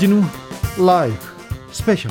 주진우 라이브 스페셜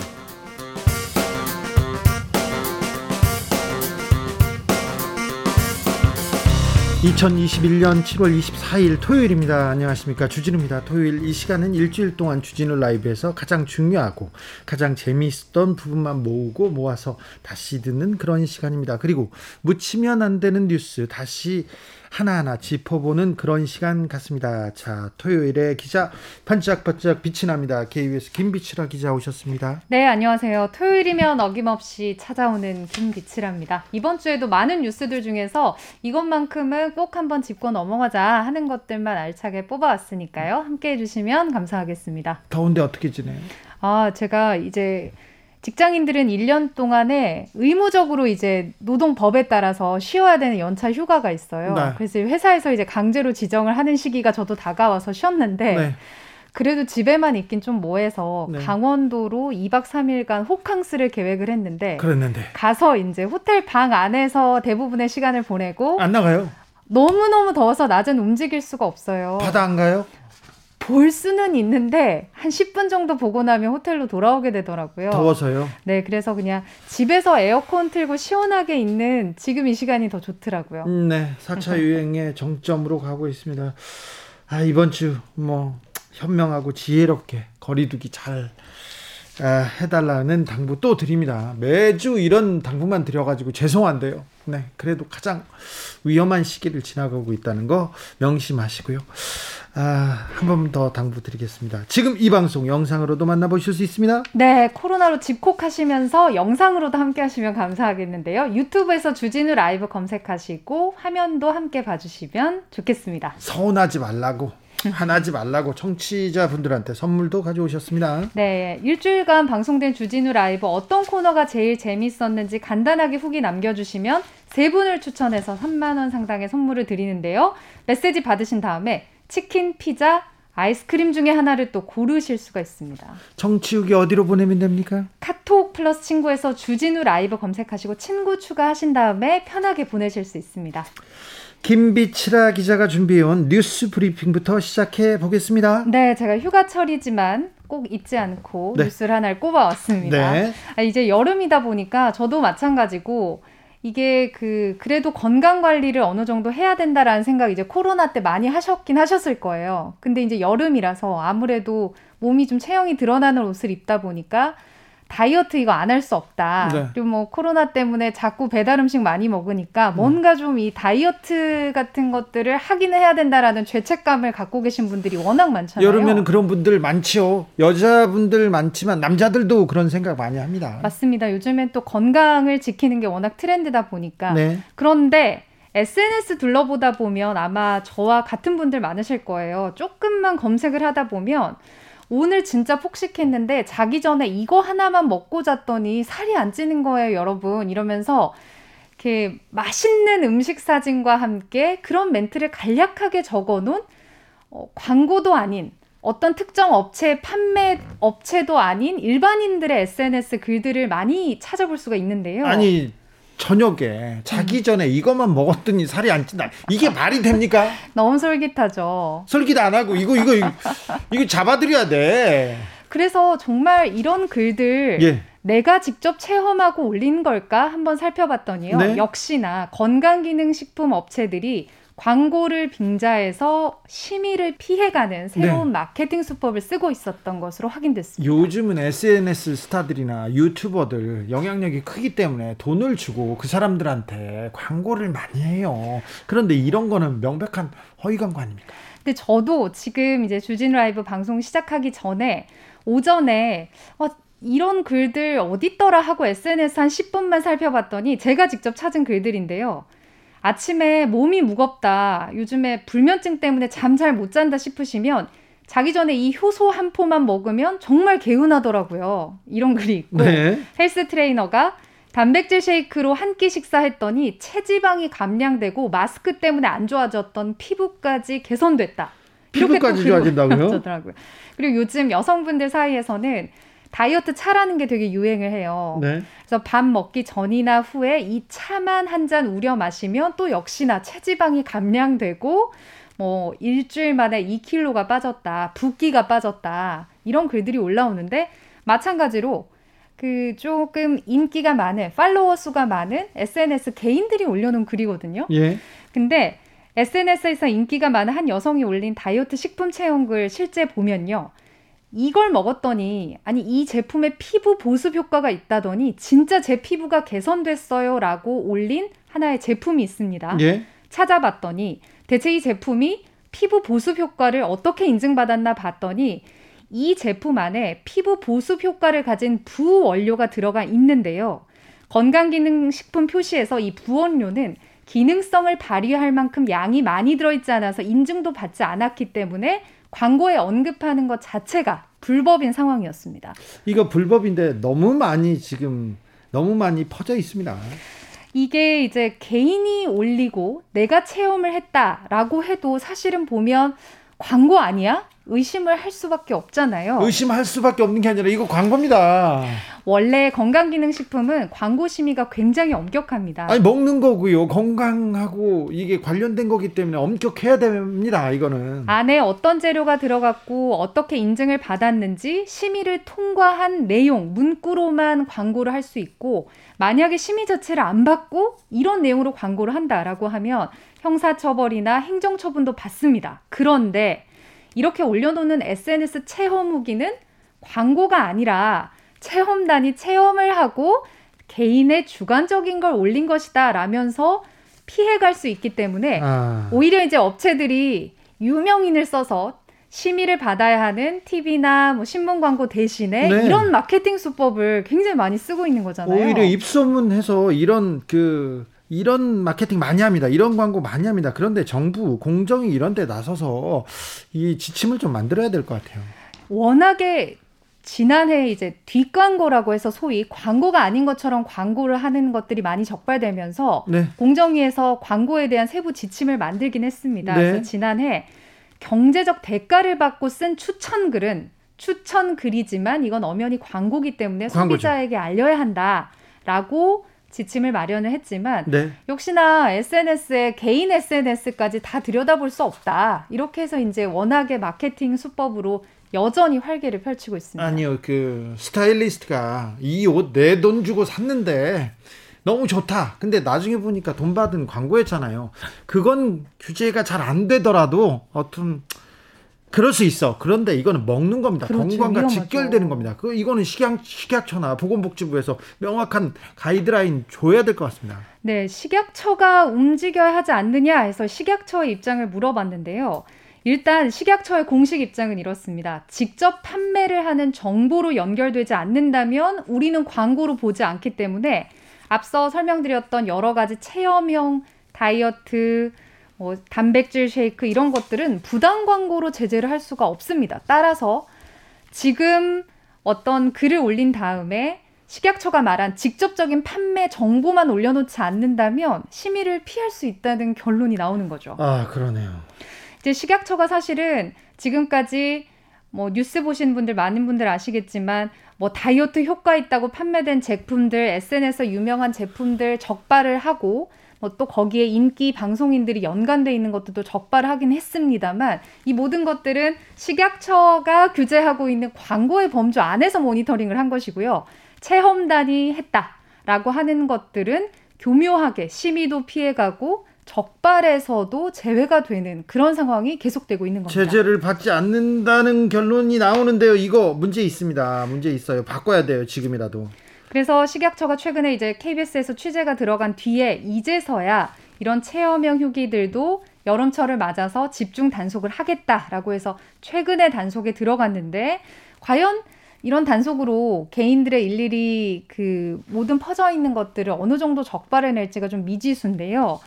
2021년 7월 24일 토요일입니다. 안녕하십니까. 주진우입니다. 토요일 이 시간은 일주일 동안 주진우 라이브에서 가장 중요하고 가장 재미있었던 부분만 모으고 모아서 다시 듣는 그런 시간입니다. 그리고 묻히면 안 되는 뉴스 다시 하나하나 짚어보는 그런 시간 같습니다. 자, 토요일에 기자 반짝반짝 빛이 납니다. KBS 김비치라 기자 오셨습니다. 네, 안녕하세요. 토요일이면 어김없이 찾아오는 김비치라입니다. 이번 주에도 많은 뉴스들 중에서 이것만큼은 꼭 한번 짚고 넘어가자 하는 것들만 알차게 뽑아왔으니까요. 함께 해주시면 감사하겠습니다. 더운데 어떻게 지내요? 아, 제가 이제 직장인들은 1년 동안에 의무적으로 이제 노동법에 따라서 쉬어야 되는 연차 휴가가 있어요. 네. 그래서 회사에서 이제 강제로 지정을 하는 시기가 저도 다가와서 쉬었는데 네. 그래도 집에만 있긴 좀 뭐해서 네. 강원도로 2박 3일간 호캉스를 계획을 했는데 그랬는데 가서 이제 호텔 방 안에서 대부분의 시간을 보내고 안 나가요? 너무너무 더워서 낮은 움직일 수가 없어요. 바다 안 가요? 볼 수는 있는데 한 10분 정도 보고 나면 호텔로 돌아오게 되더라고요. 더워서요? 네, 그래서 그냥 집에서 에어컨 틀고 시원하게 있는 지금 이 시간이 더 좋더라고요. 음, 네, 4차 유행의 정점으로 가고 있습니다. 아, 이번 주 뭐 현명하고 지혜롭게 거리두기 잘 아, 해달라는 당부 또 드립니다. 매주 이런 당부만 드려가지고 죄송한데요. 네, 그래도 가장 위험한 시기를 지나가고 있다는 거 명심하시고요. 아, 한 번 더 당부드리겠습니다. 지금 이 방송 영상으로도 만나보실 수 있습니다. 네, 코로나로 집콕하시면서 영상으로도 함께 하시면 감사하겠는데요. 유튜브에서 주진우 라이브 검색하시고 화면도 함께 봐주시면 좋겠습니다. 서운하지 말라고. 화나지 말라고 청취자분들한테 선물도 가져오셨습니다. 네, 일주일간 방송된 주진우 라이브 어떤 코너가 제일 재밌었는지 간단하게 후기 남겨주시면 세 분을 추천해서 3만 원 상당의 선물을 드리는데요. 메시지 받으신 다음에 치킨, 피자, 아이스크림 중에 하나를 또 고르실 수가 있습니다. 청취 후기 어디로 보내면 됩니까? 카톡 플러스 친구에서 주진우 라이브 검색하시고 친구 추가하신 다음에 편하게 보내실 수 있습니다. 김비치라 기자가 준비해온 뉴스 브리핑부터 시작해 보겠습니다. 네, 제가 휴가철이지만 꼭 잊지 않고 네. 뉴스를 하나를 꼽아왔습니다. 네. 아, 이제 여름이다 보니까 저도 마찬가지고 이게 그 그래도 건강 관리를 어느 정도 해야 된다라는 생각 이제 코로나 때 많이 하셨긴 하셨을 거예요. 근데 이제 여름이라서 아무래도 몸이 좀 체형이 드러나는 옷을 입다 보니까 다이어트 이거 안 할 수 없다. 네. 그리고 뭐 코로나 때문에 자꾸 배달 음식 많이 먹으니까 뭔가 좀 이 다이어트 같은 것들을 하긴 해야 된다라는 죄책감을 갖고 계신 분들이 워낙 많잖아요. 여름에는 그런 분들 많죠. 여자분들 많지만 남자들도 그런 생각 많이 합니다. 맞습니다. 요즘엔 또 건강을 지키는 게 워낙 트렌드다 보니까. 네. 그런데 SNS 둘러보다 보면 아마 저와 같은 분들 많으실 거예요. 조금만 검색을 하다 보면 오늘 진짜 폭식했는데 자기 전에 이거 하나만 먹고 잤더니 살이 안 찌는 거예요, 여러분. 이러면서 이렇게 맛있는 음식 사진과 함께 그런 멘트를 간략하게 적어 놓은 어, 광고도 아닌 어떤 특정 업체 판매 업체도 아닌 일반인들의 SNS 글들을 많이 찾아볼 수가 있는데요. 아니 저녁에 자기 음. 전에 이것만 먹었더니 살이 안 찐다. 이게 말이 됩니까? 너무 솔깃하죠. 솔깃 안 하고 이거 이거 이거, 이거 잡아드려야 돼. 그래서 정말 이런 글들 예. 내가 직접 체험하고 올린 걸까 한번 살펴봤더니요. 네? 역시나 건강기능식품 업체들이 광고를 빙자해서 심의를 피해가는 새로운 네. 마케팅 수법을 쓰고 있었던 것으로 확인됐습니다. 요즘은 SNS 스타들이나 유튜버들 영향력이 크기 때문에 돈을 주고 그 사람들한테 광고를 많이 해요. 그런데 이런 거는 명백한 허위 광고 아닙니까? 근데 저도 지금 이제 주진 라이브 방송 시작하기 전에 오전에 어, 이런 글들 어딨더라 하고 SNS 한 10분만 살펴봤더니 제가 직접 찾은 글들인데요. 아침에 몸이 무겁다. 요즘에 불면증 때문에 잠 잘 못 잔다 싶으시면 자기 전에 이 효소 한 포만 먹으면 정말 개운하더라고요. 이런 글이 있고 네. 헬스 트레이너가 단백질 쉐이크로 한 끼 식사했더니 체지방이 감량되고 마스크 때문에 안 좋아졌던 피부까지 개선됐다. 피부까지 좋아진다고요? 그리고 요즘 여성분들 사이에서는 다이어트 차라는 게 되게 유행을 해요. 네. 그래서 밥 먹기 전이나 후에 이 차만 한 잔 우려 마시면 또 역시나 체지방이 감량되고 뭐 일주일 만에 2kg가 빠졌다, 붓기가 빠졌다 이런 글들이 올라오는데 마찬가지로 그 조금 인기가 많은 팔로워 수가 많은 SNS 개인들이 올려놓은 글이거든요. 예. 근데 SNS에서 인기가 많은 한 여성이 올린 다이어트 식품 체험글 실제 보면요. 이걸 먹었더니 아니 이 제품에 피부 보습 효과가 있다더니 진짜 제 피부가 개선됐어요라고 올린 하나의 제품이 있습니다. 예? 찾아봤더니 대체 이 제품이 피부 보습 효과를 어떻게 인증받았나 봤더니 이 제품 안에 피부 보습 효과를 가진 부원료가 들어가 있는데요. 건강기능식품 표시에서 이 부원료는 기능성을 발휘할 만큼 양이 많이 들어있지 않아서 인증도 받지 않았기 때문에 광고에 언급하는 것 자체가 불법인 상황이었습니다. 이거 불법인데 너무 많이 지금 너무 많이 퍼져 있습니다. 이게 이제 개인이 올리고 내가 체험을 했다라고 해도 사실은 보면 광고 아니야? 의심을 할 수밖에 없잖아요. 의심할 수밖에 없는 게 아니라 이거 광고입니다. 원래 건강기능식품은 광고 심의가 굉장히 엄격합니다. 아니 먹는 거고요. 건강하고 이게 관련된 거기 때문에 엄격해야 됩니다. 이거는. 안에 어떤 재료가 들어갔고 어떻게 인증을 받았는지 심의를 통과한 내용 문구로만 광고를 할 수 있고 만약에 심의 자체를 안 받고 이런 내용으로 광고를 한다라고 하면 형사처벌이나 행정처분도 받습니다. 그런데 이렇게 올려놓는 SNS 체험 후기는 광고가 아니라 체험단이 체험을 하고 개인의 주관적인 걸 올린 것이다 라면서 피해갈 수 있기 때문에 아. 오히려 이제 업체들이 유명인을 써서 심의를 받아야 하는 TV나 뭐 신문 광고 대신에 네. 이런 마케팅 수법을 굉장히 많이 쓰고 있는 거잖아요. 오히려 입소문해서 이런 그 이런 마케팅 많이 합니다. 이런 광고 많이 합니다. 그런데 정부, 공정이 이런 데 나서서 이 지침을 좀 만들어야 될 것 같아요. 워낙에 지난해 이제 뒷광고라고 해서 소위 광고가 아닌 것처럼 광고를 하는 것들이 많이 적발되면서 네. 공정위에서 광고에 대한 세부 지침을 만들긴 했습니다. 네. 그래서 지난해 경제적 대가를 받고 쓴 추천 글은 추천 글이지만 이건 엄연히 광고기 때문에 광고죠. 소비자에게 알려야 한다라고 지침을 마련을 했지만 네. 역시나 SNS에 개인 SNS까지 다 들여다볼 수 없다. 이렇게 해서 이제 워낙에 마케팅 수법으로 여전히 활개를 펼치고 있습니다. 아니요, 그 스타일리스트가 이 옷 내 돈 주고 샀는데 너무 좋다. 근데 나중에 보니까 돈 받은 광고였잖아요. 그건 규제가 잘 안 되더라도 어떤 그럴 수 있어. 그런데 이거는 먹는 겁니다. 그렇죠. 건강과 위험하죠. 직결되는 겁니다. 그 이거는 식약 식약처나 보건복지부에서 명확한 가이드라인 줘야 될 것 같습니다. 네, 식약처가 움직여야 하지 않느냐 해서 식약처의 입장을 물어봤는데요. 일단 식약처의 공식 입장은 이렇습니다. 직접 판매를 하는 정보로 연결되지 않는다면 우리는 광고로 보지 않기 때문에 앞서 설명드렸던 여러 가지 체험형 다이어트 뭐 단백질 쉐이크 이런 것들은 부당 광고로 제재를 할 수가 없습니다. 따라서 지금 어떤 글을 올린 다음에 식약처가 말한 직접적인 판매 정보만 올려놓지 않는다면 심의를 피할 수 있다는 결론이 나오는 거죠. 아, 그러네요. 이제 식약처가 사실은 지금까지 뭐 뉴스 보신 분들 많은 분들 아시겠지만 뭐 다이어트 효과 있다고 판매된 제품들 SNS 유명한 제품들 적발을 하고 뭐 또 거기에 인기 방송인들이 연관돼 있는 것도 적발하긴 했습니다만 이 모든 것들은 식약처가 규제하고 있는 광고의 범주 안에서 모니터링을 한 것이고요. 체험단이 했다라고 하는 것들은 교묘하게 심의도 피해가고 적발에서도 제외가 되는 그런 상황이 계속되고 있는 겁니다. 제재를 받지 않는다는 결론이 나오는데요. 이거 문제 있습니다. 문제 있어요. 바꿔야 돼요. 지금이라도. 그래서 식약처가 최근에 이제 KBS에서 취재가 들어간 뒤에 이제서야 이런 체험형 휴기들도 여름철을 맞아서 집중 단속을 하겠다라고 해서 최근에 단속에 들어갔는데 과연 이런 단속으로 개인들의 일일이 그 모든 퍼져 있는 것들을 어느 정도 적발해낼지가 좀 미지수인데요.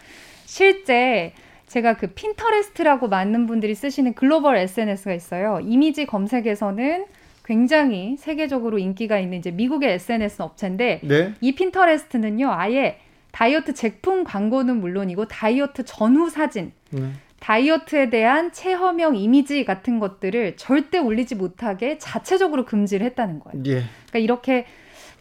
실제 제가 그 핀터레스트라고 많은 분들이 쓰시는 글로벌 SNS가 있어요. 이미지 검색에서는 굉장히 세계적으로 인기가 있는 이제 미국의 SNS 업체인데 네. 이 핀터레스트는요 아예 다이어트 제품 광고는 물론이고 다이어트 전후 사진, 네. 다이어트에 대한 체험형 이미지 같은 것들을 절대 올리지 못하게 자체적으로 금지를 했다는 거예요. 예. 그러니까 이렇게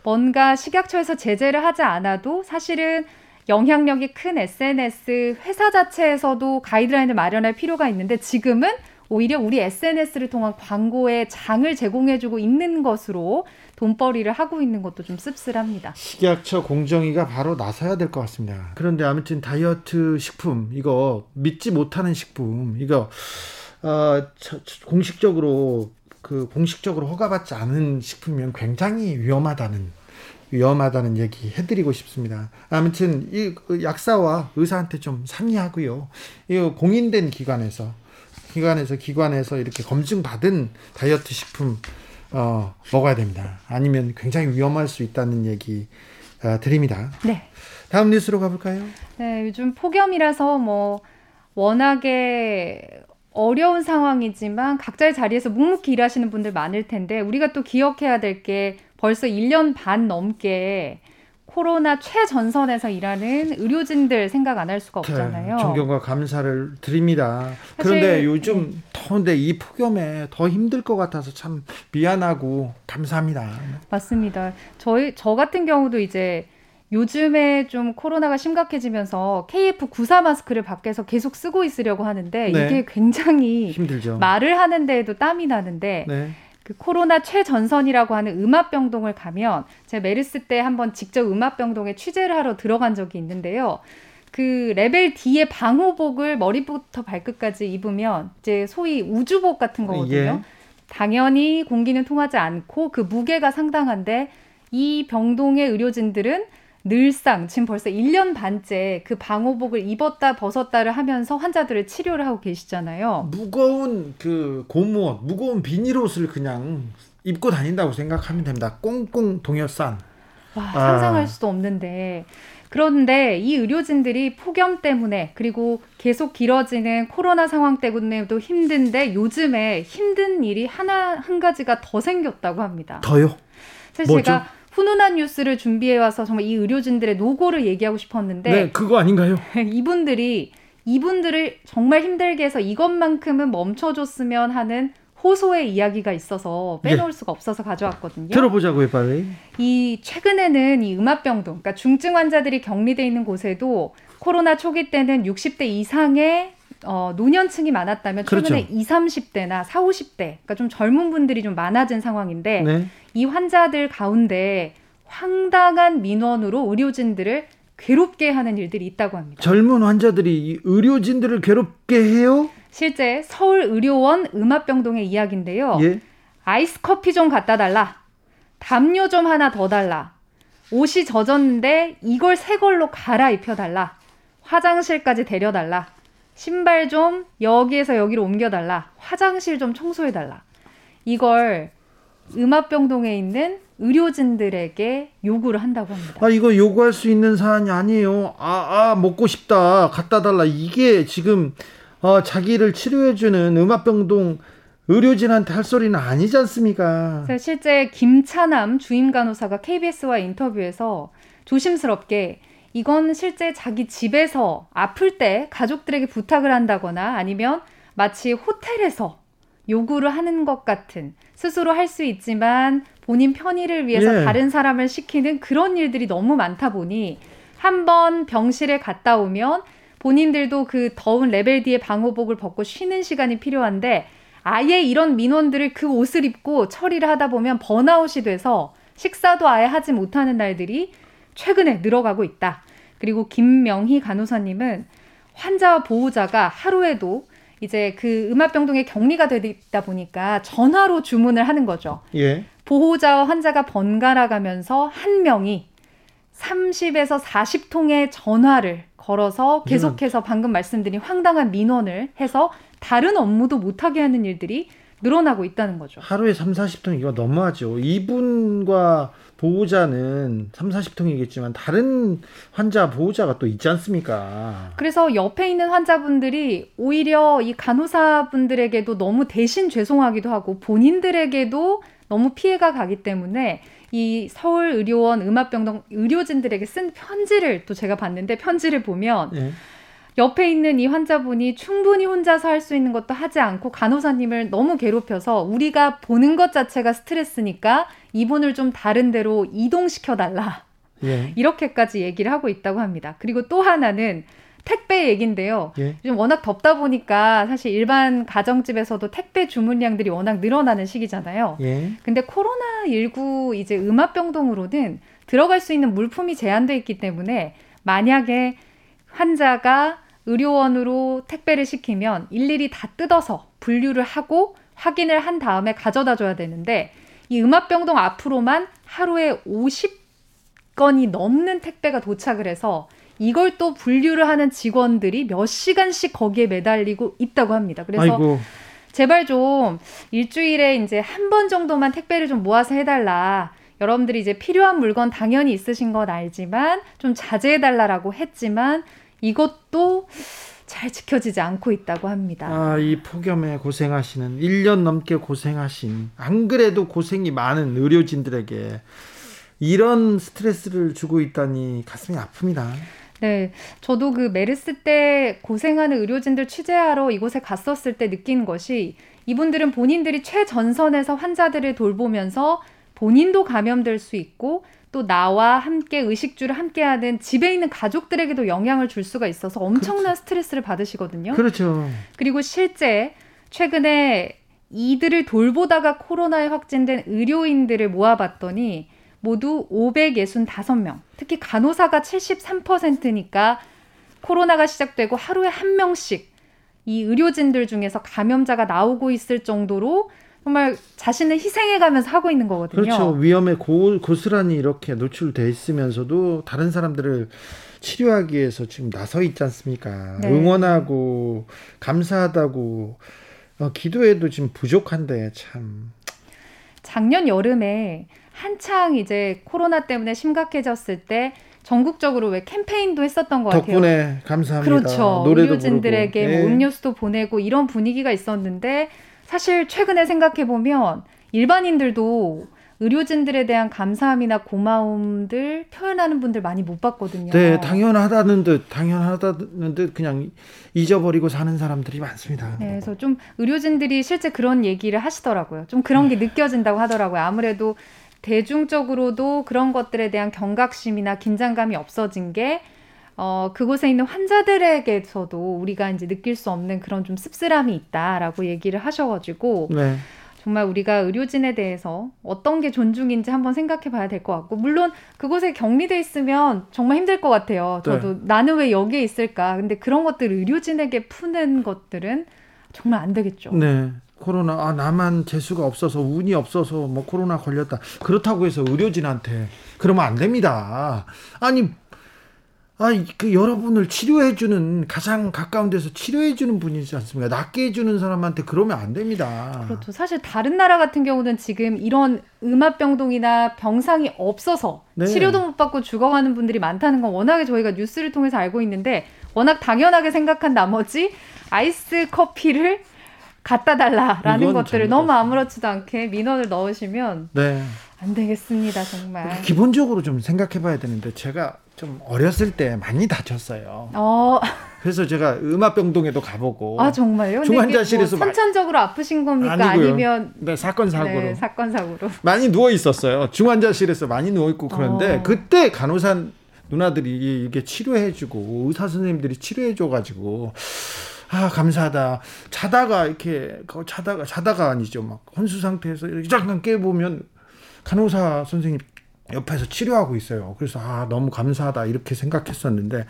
뭔가 식약처에서 제재를 하지 않아도 사실은 영향력이 큰 SNS 회사 자체에서도 가이드라인을 마련할 필요가 있는데 지금은 오히려 우리 SNS를 통한 광고에 장을 제공해주고 있는 것으로 돈벌이를 하고 있는 것도 좀 씁쓸합니다. 식약처 공정위가 바로 나서야 될 것 같습니다. 그런데 아무튼 다이어트 식품 이거 믿지 못하는 식품 이거 어, 공식적으로 그 공식적으로 허가받지 않은 식품이면 굉장히 위험하다는 위험하다는 얘기 해드리고 싶습니다. 아무튼 이그 약사와 의사한테 좀 상의하고요. 이 공인된 기관에서 기관에서 기관에서 이렇게 검증 받은 다이어트 식품 어, 먹어야 됩니다. 아니면 굉장히 위험할 수 있다는 얘기 어, 드립니다. 네. 다음 뉴스로 가볼까요? 네, 요즘 폭염이라서 뭐 워낙에 어려운 상황이지만 각자의 자리에서 묵묵히 일하시는 분들 많을 텐데 우리가 또 기억해야 될 게 벌써 1년 반 넘게 코로나 최전선에서 일하는 의료진들 생각 안 할 수가 네, 없잖아요. 네, 존경과 감사를 드립니다. 그런데 요즘 네. 더운데 이 폭염에 더 힘들 것 같아서 참 미안하고 감사합니다. 맞습니다. 저희 저 같은 경우도 이제 요즘에 좀 코로나가 심각해지면서 KF94 마스크를 밖에서 계속 쓰고 있으려고 하는데 네. 이게 굉장히 힘들죠. 말을 하는데에도 땀이 나는데 네. 그 코로나 최전선이라고 하는 음압병동을 가면 제가 메르스 때 한번 직접 음압병동에 취재를 하러 들어간 적이 있는데요. 그 레벨 D의 방호복을 머리부터 발끝까지 입으면 이제 소위 우주복 같은 거거든요. 예. 당연히 공기는 통하지 않고 그 무게가 상당한데 이 병동의 의료진들은 늘상 지금 벌써 1년 반째 그 방호복을 입었다 벗었다를 하면서 환자들을 치료를 하고 계시잖아요. 무거운 그 고무옷, 무거운 비닐옷을 그냥 입고 다닌다고 생각하면 됩니다. 꽁꽁 동열산. 와, 상상할 아. 수도 없는데. 그런데 이 의료진들이 폭염 때문에 그리고 계속 길어지는 코로나 상황 때문에도 힘든데 요즘에 힘든 일이 하나 한 가지가 더 생겼다고 합니다. 더요? 사실 뭐죠? 제가 훈훈한 뉴스를 준비해 와서 정말 이 의료진들의 노고를 얘기하고 싶었는데 네, 그거 아닌가요? 이분들이 이분들을 정말 힘들게 해서 이것만큼은 멈춰줬으면 하는 호소의 이야기가 있어서 빼놓을 예. 수가 없어서 가져왔거든요. 들어보자고요, 빨리. 이 최근에는 이 음압병동, 그러니까 중증 환자들이 격리돼 있는 곳에도 코로나 초기 때는 60대 이상의 어, 노년층이 많았다면 최근에 그렇죠. 20, 30대나 40, 50대, 그러니까 좀 젊은 분들이 좀 많아진 상황인데 네. 이 환자들 가운데 황당한 민원으로 의료진들을 괴롭게 하는 일들이 있다고 합니다. 젊은 환자들이 의료진들을 괴롭게 해요? 실제 서울 의료원 음압병동의 이야기인데요. 예? 아이스 커피 좀 갖다 달라. 담요 좀 하나 더 달라. 옷이 젖었는데 이걸 새 걸로 갈아입혀 달라. 화장실까지 데려달라. 신발 좀 여기에서 여기로 옮겨달라. 화장실 좀 청소해달라. 이걸 음압병동에 있는 의료진들에게 요구를 한다고 합니다. 아, 이거 요구할 수 있는 사안이 아니에요. 아, 아, 먹고 싶다. 갖다 달라. 이게 지금, 어, 자기를 치료해주는 음압병동 의료진한테 할 소리는 아니지 않습니까? 실제 김차남 주임 간호사가 KBS와 인터뷰에서 조심스럽게 이건 실제 자기 집에서 아플 때 가족들에게 부탁을 한다거나 아니면 마치 호텔에서 요구를 하는 것 같은 스스로 할 수 있지만 본인 편의를 위해서 예. 다른 사람을 시키는 그런 일들이 너무 많다 보니 한 번 병실에 갔다 오면 본인들도 그 더운 레벨 D의 방호복을 벗고 쉬는 시간이 필요한데 아예 이런 민원들을 그 옷을 입고 처리를 하다 보면 번아웃이 돼서 식사도 아예 하지 못하는 날들이 최근에 늘어가고 있다. 그리고 김명희 간호사님은 환자와 보호자가 하루에도 이제 그 음압병동에 격리가 되다 보니까 전화로 주문을 하는 거죠. 예. 보호자와 환자가 번갈아 가면서 한 명이 30에서 40통의 전화를 걸어서 계속해서 방금 말씀드린 황당한 민원을 해서 다른 업무도 못하게 하는 일들이 늘어나고 있다는 거죠. 하루에 3, 40통 이거 너무하죠. 이분과 보호자는 3, 40통이겠지만 다른 환자 보호자가 또 있지 않습니까? 그래서 옆에 있는 환자분들이 오히려 이 간호사분들에게도 너무 대신 죄송하기도 하고 본인들에게도 너무 피해가 가기 때문에 이 서울 의료원 음압병동 의료진들에게 쓴 편지를 또 제가 봤는데 편지를 보면 네. 옆에 있는 이 환자분이 충분히 혼자서 할 수 있는 것도 하지 않고 간호사님을 너무 괴롭혀서 우리가 보는 것 자체가 스트레스니까 이분을 좀 다른 데로 이동시켜 달라. 예. 이렇게까지 얘기를 하고 있다고 합니다. 그리고 또 하나는 택배 얘긴데요. 예. 요즘 워낙 덥다 보니까 사실 일반 가정집에서도 택배 주문량들이 워낙 늘어나는 시기잖아요. 예. 근데 코로나19 이제 음압병동으로는 들어갈 수 있는 물품이 제한돼 있기 때문에 만약에 환자가 의료원으로 택배를 시키면 일일이 다 뜯어서 분류를 하고 확인을 한 다음에 가져다 줘야 되는데 이 음압병동 앞으로만 하루에 50건이 넘는 택배가 도착을 해서 이걸 또 분류를 하는 직원들이 몇 시간씩 거기에 매달리고 있다고 합니다. 그래서 아이고. 제발 좀 일주일에 이제 한 번 정도만 택배를 좀 모아서 해달라. 여러분들이 이제 필요한 물건 당연히 있으신 건 알지만 좀 자제해달라라고 했지만 이것도 잘 지켜지지 않고 있다고 합니다. 아, 이 폭염에 고생하시는 1년 넘게 고생하신 안 그래도 고생이 많은 의료진들에게 이런 스트레스를 주고 있다니 가슴이 아픕니다. 네. 저도 그 메르스 때 고생하는 의료진들 취재하러 이곳에 갔었을 때 느낀 것이 이분들은 본인들이 최전선에서 환자들을 돌보면서 본인도 감염될 수 있고 또 나와 함께 의식주를 함께하는 집에 있는 가족들에게도 영향을 줄 수가 있어서 엄청난 그렇죠. 스트레스를 받으시거든요. 그렇죠. 그리고 실제 최근에 이들을 돌보다가 코로나에 확진된 의료인들을 모아봤더니 모두 565명. 특히 간호사가 73%니까 코로나가 시작되고 하루에 한 명씩 이 의료진들 중에서 감염자가 나오고 있을 정도로 정말 자신을 희생해 가면서 하고 있는 거거든요. 그렇죠. 위험에 고, 고스란히 이렇게 노출돼 있으면서도 다른 사람들을 치료하기 위해서 지금 나서 있지 않습니까? 네. 응원하고 감사하다고 어, 기도해도 지금 부족한데 참. 작년 여름에 한창 이제 코로나 때문에 심각해졌을 때 전국적으로 왜 캠페인도 했었던 것 덕분에 같아요. 덕분에 감사합니다. 그렇죠. 의료진들에게 뭐 네. 음료수도 보내고 이런 분위기가 있었는데 사실 최근에 생각해 보면 일반인들도 의료진들에 대한 감사함이나 고마움들 표현하는 분들 많이 못 봤거든요. 네, 당연하다는 듯, 당연하다는 듯 그냥 잊어버리고 사는 사람들이 많습니다. 네, 그래서 좀 의료진들이 실제 그런 얘기를 하시더라고요. 좀 그런 게 느껴진다고 하더라고요. 아무래도 대중적으로도 그런 것들에 대한 경각심이나 긴장감이 없어진 게 어, 그곳에 있는 환자들에게서도 우리가 이제 느낄 수 없는 그런 좀 씁쓸함이 있다라고 얘기를 하셔가지고 네. 정말 우리가 의료진에 대해서 어떤 게 존중인지 한번 생각해 봐야 될 것 같고 물론 그곳에 격리돼 있으면 정말 힘들 것 같아요. 저도 네. 나는 왜 여기에 있을까? 근데 그런 것들 의료진에게 푸는 것들은 정말 안 되겠죠. 네. 코로나 아 나만 재수가 없어서 운이 없어서 뭐 코로나 걸렸다 그렇다고 해서 의료진한테 그러면 안 됩니다 아니 아 그 여러분을 치료해주는 가장 가까운 데서 치료해주는 분이지 않습니까? 낫게 해주는 사람한테 그러면 안 됩니다. 그렇죠. 사실 다른 나라 같은 경우는 지금 이런 음압병동이나 병상이 없어서 네. 치료도 못 받고 죽어가는 분들이 많다는 건 워낙에 저희가 뉴스를 통해서 알고 있는데 워낙 당연하게 생각한 나머지 아이스 커피를 갖다 달라라는 것들을 너무 아무렇지도 않게 민원을 넣으시면 네. 안 되겠습니다 정말. 기본적으로 좀 생각해봐야 되는데 제가 좀 어렸을 때 많이 다쳤어요. 어. 그래서 제가 음압병동에도 가보고 아 정말요? 중환자실에서 뭐 선천적으로 아프신 겁니까? 아니고요. 아니면 네 사건 사고로 네, 사건 사고로 많이 누워 있었어요. 중환자실에서 많이 누워 있고 그런데 어. 그때 간호사 누나들이 이게 치료해주고 의사 선생님들이 치료해줘가지고 아 감사하다. 자다가 이렇게 자다가 자다가 아니죠. 막 혼수 상태에서 이렇게 잠깐 깨보면 간호사 선생님 옆에서 치료하고 있어요. 그래서 아 너무 감사하다 이렇게 생각했었는데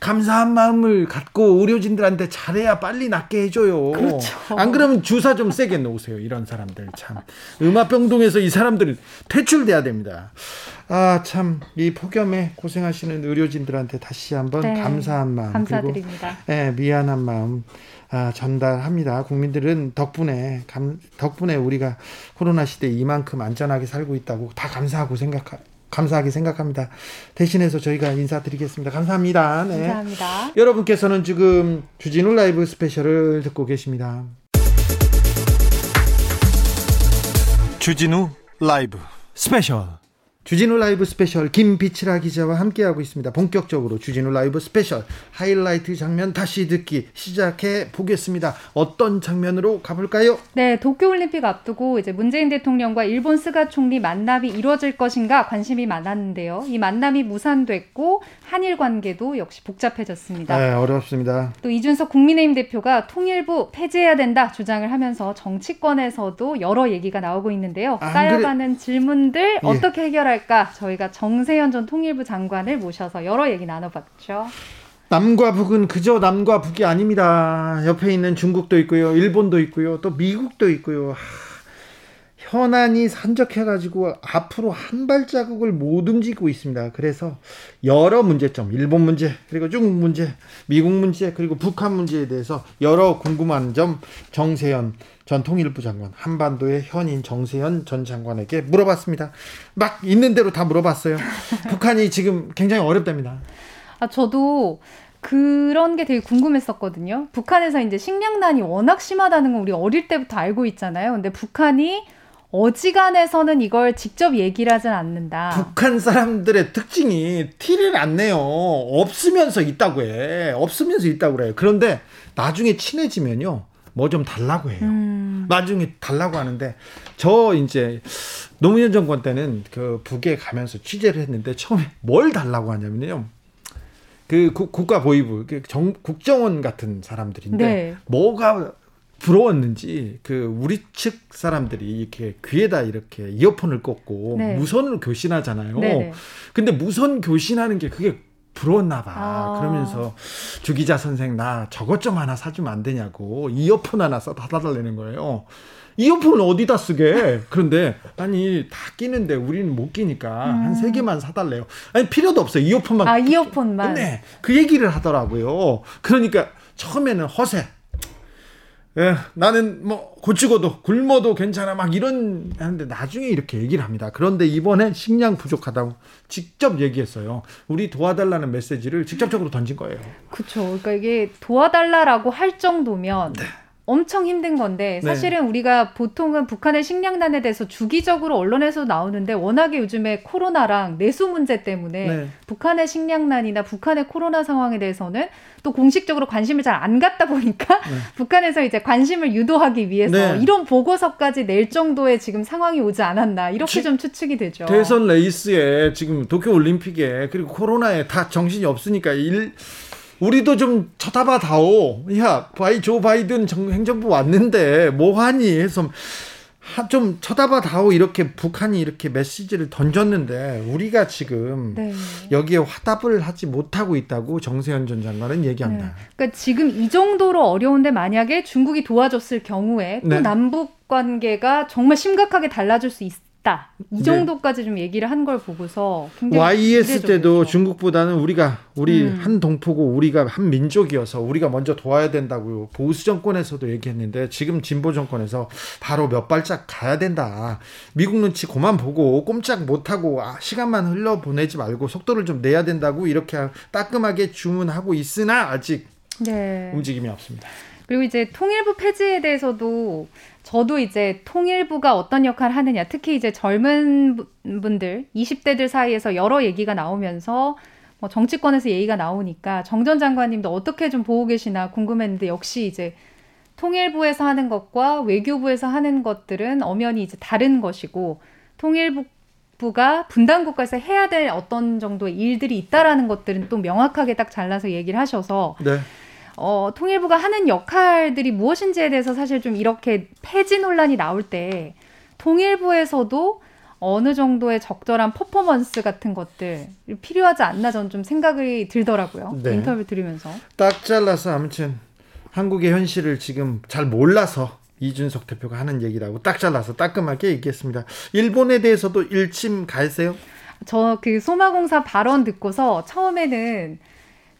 감사한 마음을 갖고 의료진들한테 잘해야 빨리 낫게 해줘요. 그렇죠. 안 그러면 주사 좀 세게 놓으세요. 이런 사람들 참 음압병동에서 이 사람들 퇴출돼야 됩니다. 아 참 이 폭염에 고생하시는 의료진들한테 다시 한번 네, 감사한 마음 감사드립니다. 그리고 예, 미안한 마음 아, 전달합니다. 국민들은 덕분에 감, 덕분에 우리가 코로나 시대 이만큼 안전하게 살고 있다고 다 감사하고 생각 감사하게 생각합니다. 대신해서 저희가 인사드리겠습니다. 감사합니다. 네. 감사합니다. 여러분께서는 지금 주진우 라이브 스페셜을 듣고 계십니다. 주진우 라이브 스페셜 주진우 라이브 스페셜 김빛이라 기자와 함께하고 있습니다. 본격적으로 주진우 라이브 스페셜 하이라이트 장면 다시 듣기 시작해 보겠습니다. 어떤 장면으로 가볼까요? 네, 도쿄올림픽 앞두고 이제 문재인 대통령과 일본 스가 총리 만남이 이루어질 것인가 관심이 많았는데요. 이 만남이 무산됐고 한일 관계도 역시 복잡해졌습니다. 네, 어렵습니다. 또 이준석 국민의힘 대표가 통일부 폐지해야 된다 주장을 하면서 정치권에서도 여러 얘기가 나오고 있는데요. 쌓여가는 그래. 질문들 예. 어떻게 해결할 할까 저희가 정세현 전 통일부 장관을 모셔서 여러 얘기 나눠봤죠. 남과 북은 그저 남과 북이 아닙니다. 옆에 있는 중국도 있고요, 일본도 있고요, 또 미국도 있고요. 현안이 산적해가지고 앞으로 한 발자국을 못 움직이고 있습니다. 그래서 여러 문제점, 일본 문제, 그리고 중국 문제, 미국 문제, 그리고 북한 문제에 대해서 여러 궁금한 점 정세현 전 통일부 장관, 한반도의 현인 정세현 전 장관에게 물어봤습니다. 막 있는 대로 다 물어봤어요. 북한이 지금 굉장히 어렵답니다. 아, 저도 그런 게 되게 궁금했었거든요. 북한에서 이제 식량난이 워낙 심하다는 건 우리 어릴 때부터 알고 있잖아요. 근데 북한이 어지간해서는 이걸 직접 얘기를 하진 않는다. 북한 사람들의 특징이 티를 안 내요. 없으면서 있다고 해. 없으면서 있다고 그래요. 그런데 나중에 친해지면요. 뭐 좀 달라고 해요. 음. 나중에 달라고 하는데 저 이제 노무현 정권 때는 그 북에 가면서 취재를 했는데 처음에 뭘 달라고 하냐면요. 그 국가 보위부, 그 정, 국정원 같은 사람들인데 네. 뭐가 부러웠는지 그 우리 측 사람들이 이렇게 귀에다 이렇게 이어폰을 꽂고 네. 무선으로 교신하잖아요. 네네. 네. 근데 무선 교신하는 게 그게 부러웠나 봐. 아. 그러면서 주 기자 선생 나 저것 좀 하나 사주면 안 되냐고 이어폰 하나 써 받아달라는 거예요. 이어폰을 어디다 쓰게? 그런데 아니 다 끼는데 우리는 못 끼니까 음. 한세 개만 사달래요. 아니 필요도 없어요. 이어폰만. 아 이어폰만. 네, 그 얘기를 하더라고요. 그러니까 처음에는 허세. 예, 나는 뭐 고치고도 굶어도 괜찮아 막 이런 하는데 나중에 이렇게 얘기를 합니다. 그런데 이번에 식량 부족하다고 직접 얘기했어요. 우리 도와달라는 메시지를 직접적으로 던진 거예요. 그렇죠. 그러니까 이게 도와달라라고 할 정도면 네. 엄청 힘든 건데 네. 사실은 네. 우리가 보통은 북한의 식량난에 대해서 주기적으로 언론에서 나오는데 워낙에 요즘에 코로나랑 내수 문제 때문에 네. 북한의 식량난이나 북한의 코로나 상황에 대해서는 또 공식적으로 관심을 잘 안 갖다 보니까 네. 북한에서 이제 관심을 유도하기 위해서 네. 이런 보고서까지 낼 정도의 지금 상황이 오지 않았나 이렇게 지, 좀 추측이 되죠. 대선 레이스에 지금 도쿄 올림픽에 그리고 코로나에 다 정신이 없으니까 일 우리도 좀 쳐다봐 다오. 야, 바이 조 바이든 정, 행정부 왔는데 뭐 하니 해서 좀 쳐다봐 다오 이렇게 북한이 이렇게 메시지를 던졌는데 우리가 지금 네. 여기에 화답을 하지 못하고 있다고 정세현 전 장관은 얘기합니다. 네. 그러니까 지금 이 정도로 어려운데 만약에 중국이 도와줬을 경우에 또 네. 남북 관계가 정말 심각하게 달라질 수 있, 있다. 이 네. 정도까지 네. 좀 얘기를 한 걸 보고서 YS 때도 중국보다는 우리가 우리 음. 한 동포고 우리가 한 민족이어서 우리가 먼저 도와야 된다고요. 보수 정권에서도 얘기했는데 지금 진보 정권에서 바로 몇 발짝 가야 된다. 미국 눈치 고만 보고 꼼짝 못 하고 아, 시간만 흘러 보내지 말고 속도를 좀 내야 된다고 이렇게 따끔하게 주문하고 있으나 아직 네. 움직임이 없습니다. 그리고 이제 통일부 폐지에 대해서도 저도 이제 통일부가 어떤 역할을 하느냐, 특히 이제 젊은 분들, 20대들 사이에서 여러 얘기가 나오면서 뭐 정치권에서 얘기가 나오니까 정 전 장관님도 어떻게 좀 보고 계시나 궁금했는데 역시 이제 통일부에서 하는 것과 외교부에서 하는 것들은 엄연히 이제 다른 것이고 통일부가 분단 국가에서 해야 될 어떤 정도의 일들이 있다라는 것들은 또 명확하게 딱 잘라서 얘기를 하셔서 네. 어, 통일부가 하는 역할들이 무엇인지에 대해서 사실 좀 이렇게 폐지 논란이 나올 때 통일부에서도 어느 정도의 적절한 퍼포먼스 같은 것들 필요하지 않나 저는 좀 생각이 들더라고요. 네. 인터뷰 들으면서. 딱 잘라서 아무튼 한국의 현실을 지금 잘 몰라서 이준석 대표가 하는 얘기라고 딱 잘라서 따끔하게 얘기했습니다. 일본에 대해서도 일침 가세요? 저 그 소마공사 발언 듣고서 처음에는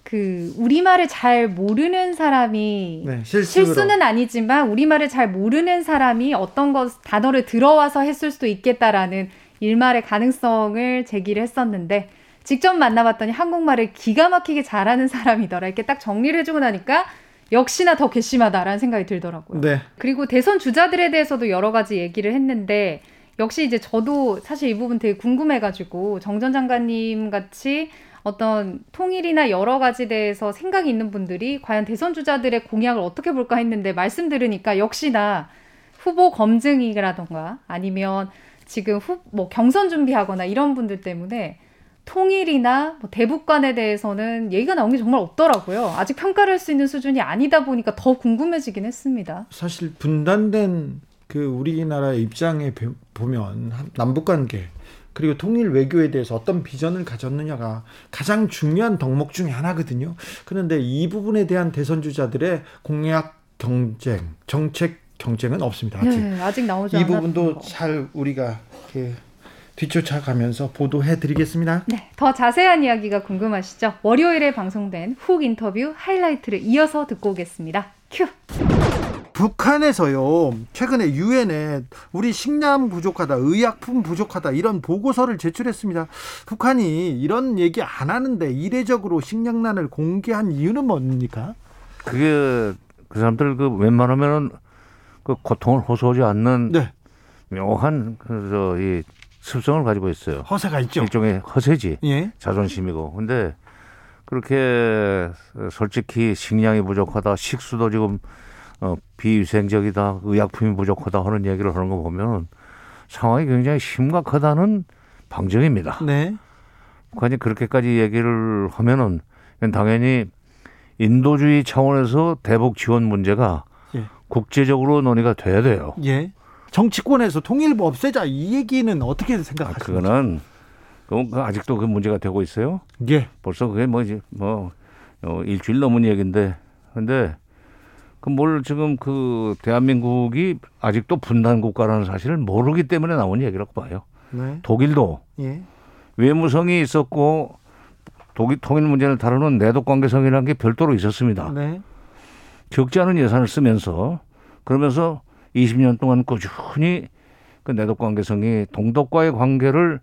그 우리말을 잘 모르는 사람이 네, 실수는 아니지만 우리말을 잘 모르는 사람이 어떤 것 단어를 들어와서 했을 수도 있겠다라는 일말의 가능성을 제기를 했었는데 직접 만나봤더니 한국말을 기가 막히게 잘하는 사람이더라 이렇게 딱 정리를 해주고 나니까 역시나 더 괘씸하다라는 생각이 들더라고요. 네. 그리고 대선 주자들에 대해서도 여러 가지 얘기를 했는데 역시 이제 저도 사실 이 부분 되게 궁금해가지고 정 전 장관님 같이 어떤 통일이나 여러 가지 대해서 생각이 있는 분들이 과연 대선 주자들의 공약을 어떻게 볼까 했는데 말씀 들으니까 역시나 후보 검증이라던가 아니면 지금 후, 뭐 경선 준비하거나 이런 분들 때문에 통일이나 뭐 대북관에 대해서는 얘기가 나온 게 정말 없더라고요. 아직 평가를 할 수 있는 수준이 아니다 보니까 더 궁금해지긴 했습니다. 사실 분단된 그 우리나라 입장에 보면 남북 관계 그리고 통일 외교에 대해서 어떤 비전을 가졌느냐가 가장 중요한 덕목 중의 하나거든요. 그런데 이 부분에 대한 대선 주자들의 공약 경쟁, 정책 경쟁은 없습니다. 아직, 네, 아직 나오지 이 부분도 잘 우리가 뒤쫓아가면서 보도해 드리겠습니다. 네, 더 자세한 이야기가 궁금하시죠? 월요일에 방송된 훅 인터뷰 하이라이트를 이어서 듣고 오겠습니다. 큐. 북한에서요 최근에 유엔에 우리 식량 부족하다 의약품 부족하다 이런 보고서를 제출했습니다 북한이 이런 얘기 안 하는데 이례적으로 식량난을 공개한 이유는 뭡니까 그게 그 사람들 그 웬만하면은 그 고통을 호소하지 않는 네. 묘한 그저이 습성을 가지고 있어요. 허세가 있죠. 일종의 허세지. 예. 자존심이고. 근데 그렇게 솔직히 식량이 부족하다, 식수도 지금 어, 비위생적이다, 의약품이 부족하다 하는 얘기를 하는 거 보면 상황이 굉장히 심각하다는 방증입니다. 네. 북한이 그렇게까지 얘기를 하면은 당연히 인도주의 차원에서 대북 지원 문제가 예. 국제적으로 논의가 돼야 돼요. 예. 정치권에서 통일부 없애자 이 얘기는 어떻게 생각하십니까? 아, 그거는 그 아직도 그 문제가 되고 있어요. 예. 벌써 그게 뭐지 뭐 어, 일주일 넘은 얘기인데 근데 그 뭘 지금 그 대한민국이 아직도 분단 국가라는 사실을 모르기 때문에 나온 얘기라고 봐요. 네. 독일도 예. 외무성이 있었고 독일 통일 문제를 다루는 내독 관계성이라는 게 별도로 있었습니다. 네. 적지 않은 예산을 쓰면서 그러면서 20년 동안 꾸준히 그 내독 관계성이 동독과의 관계를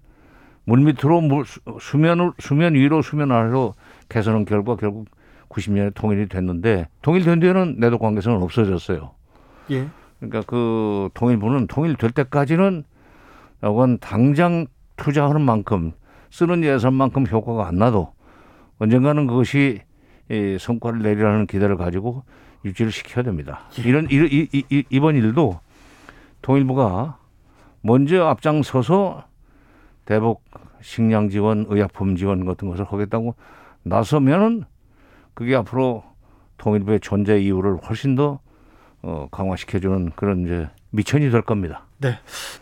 물밑으로 물, 수면을 수면 위로 수면 아래로 개선한 결과 결국 90년에 통일이 됐는데 통일된 뒤에는 내독 관계성은 없어졌어요. 예. 그러니까 그 통일부는 통일될 때까지는 이건 당장 투자하는 만큼 쓰는 예산만큼 효과가 안 나도 언젠가는 그것이 이 성과를 내리라는 기대를 가지고 유지를 시켜야 됩니다. 예. 이런 이, 이, 이, 이번 일도 통일부가 먼저 앞장서서 대북 식량 지원, 의약품 지원 같은 것을 하겠다고 나서면은 그게 앞으로 통일부의 존재 이유를 훨씬 더 어, 강화시켜주는 그런 이제 미천이 될 겁니다. 네.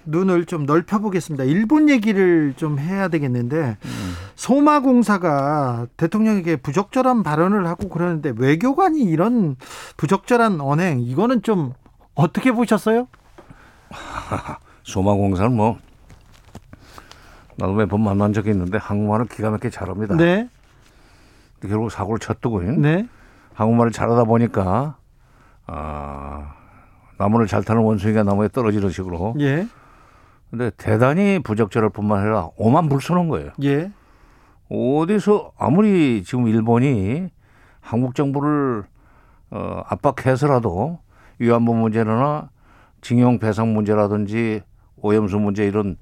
눈을 좀 넓혀보겠습니다. 일본 얘기를 좀 해야 되겠는데, 음. 소마공사가 대통령에게 부적절한 발언을 하고 그러는데, 외교관이 이런 부적절한 언행, 이거는 좀 어떻게 보셨어요? 소마공사는 뭐, 나도 몇 번 만난 적이 있는데, 한국말을 기가 막히게 잘합니다. 네. 결국 사고를 쳤더군요. 네. 한국말을 잘하다 보니까, 아, 나무를 잘 타는 원숭이가 나무에 떨어지는 식으로. 예. 근데 대단히 부적절할 뿐만 아니라 오만 불선한 거예요. 예. 어디서 아무리 지금 일본이 한국 정부를 어, 압박해서라도 위안부 문제나 징용 배상 문제라든지 오염수 문제 이런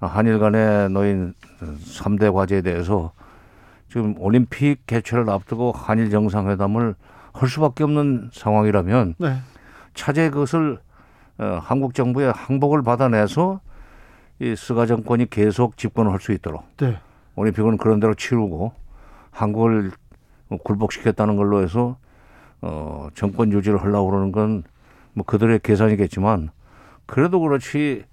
한일 간에 놓인 3대 과제에 대해서 지금 올림픽 개최를 앞두고 한일 정상회담을 할 수밖에 없는 상황이라면 네. 차제 그것을 어, 한국 정부의 항복을 받아내서 이 스가 정권이 계속 집권을 할 수 있도록 네. 올림픽은 그런 대로 치르고 한국을 굴복시켰다는 걸로 해서 어 정권 유지를 하려고 그러는 건 뭐 그들의 계산이겠지만 그래도 그렇지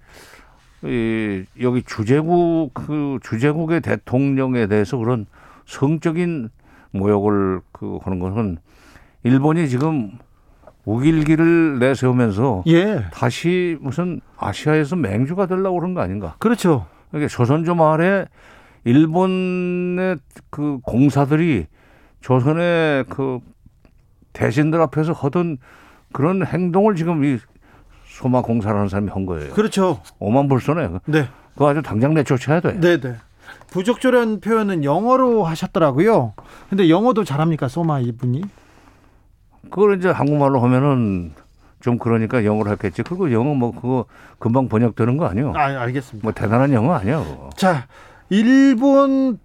이 여기 주재국 그 주재국의 대통령에 대해서 그런 성적인 모욕을 그 하는 것은 일본이 지금 우길기를 내세우면서 예. 다시 무슨 아시아에서 맹주가 되려고 그런 거 아닌가? 그렇죠. 그러니까 조선조 말에 일본의 그 공사들이 조선의 그 대신들 앞에서 하던 그런 행동을 지금 이 소마 공사라는 사람이 한 거예요. 그렇죠. 오만 불손해. 네. 그거 아주 당장 내쫓아야 돼. 네, 네. 부적절한 표현은 영어로 하셨더라고요. 근데 영어도 잘합니까, 소마 이분이? 그걸 이제 한국말로 하면은 좀 그러니까 영어를 했겠지. 그리고 영어 뭐 그거 금방 번역되는 거 아니에요? 아, 알겠습니다. 뭐 대단한 영어 아니야. 그 자, 일본의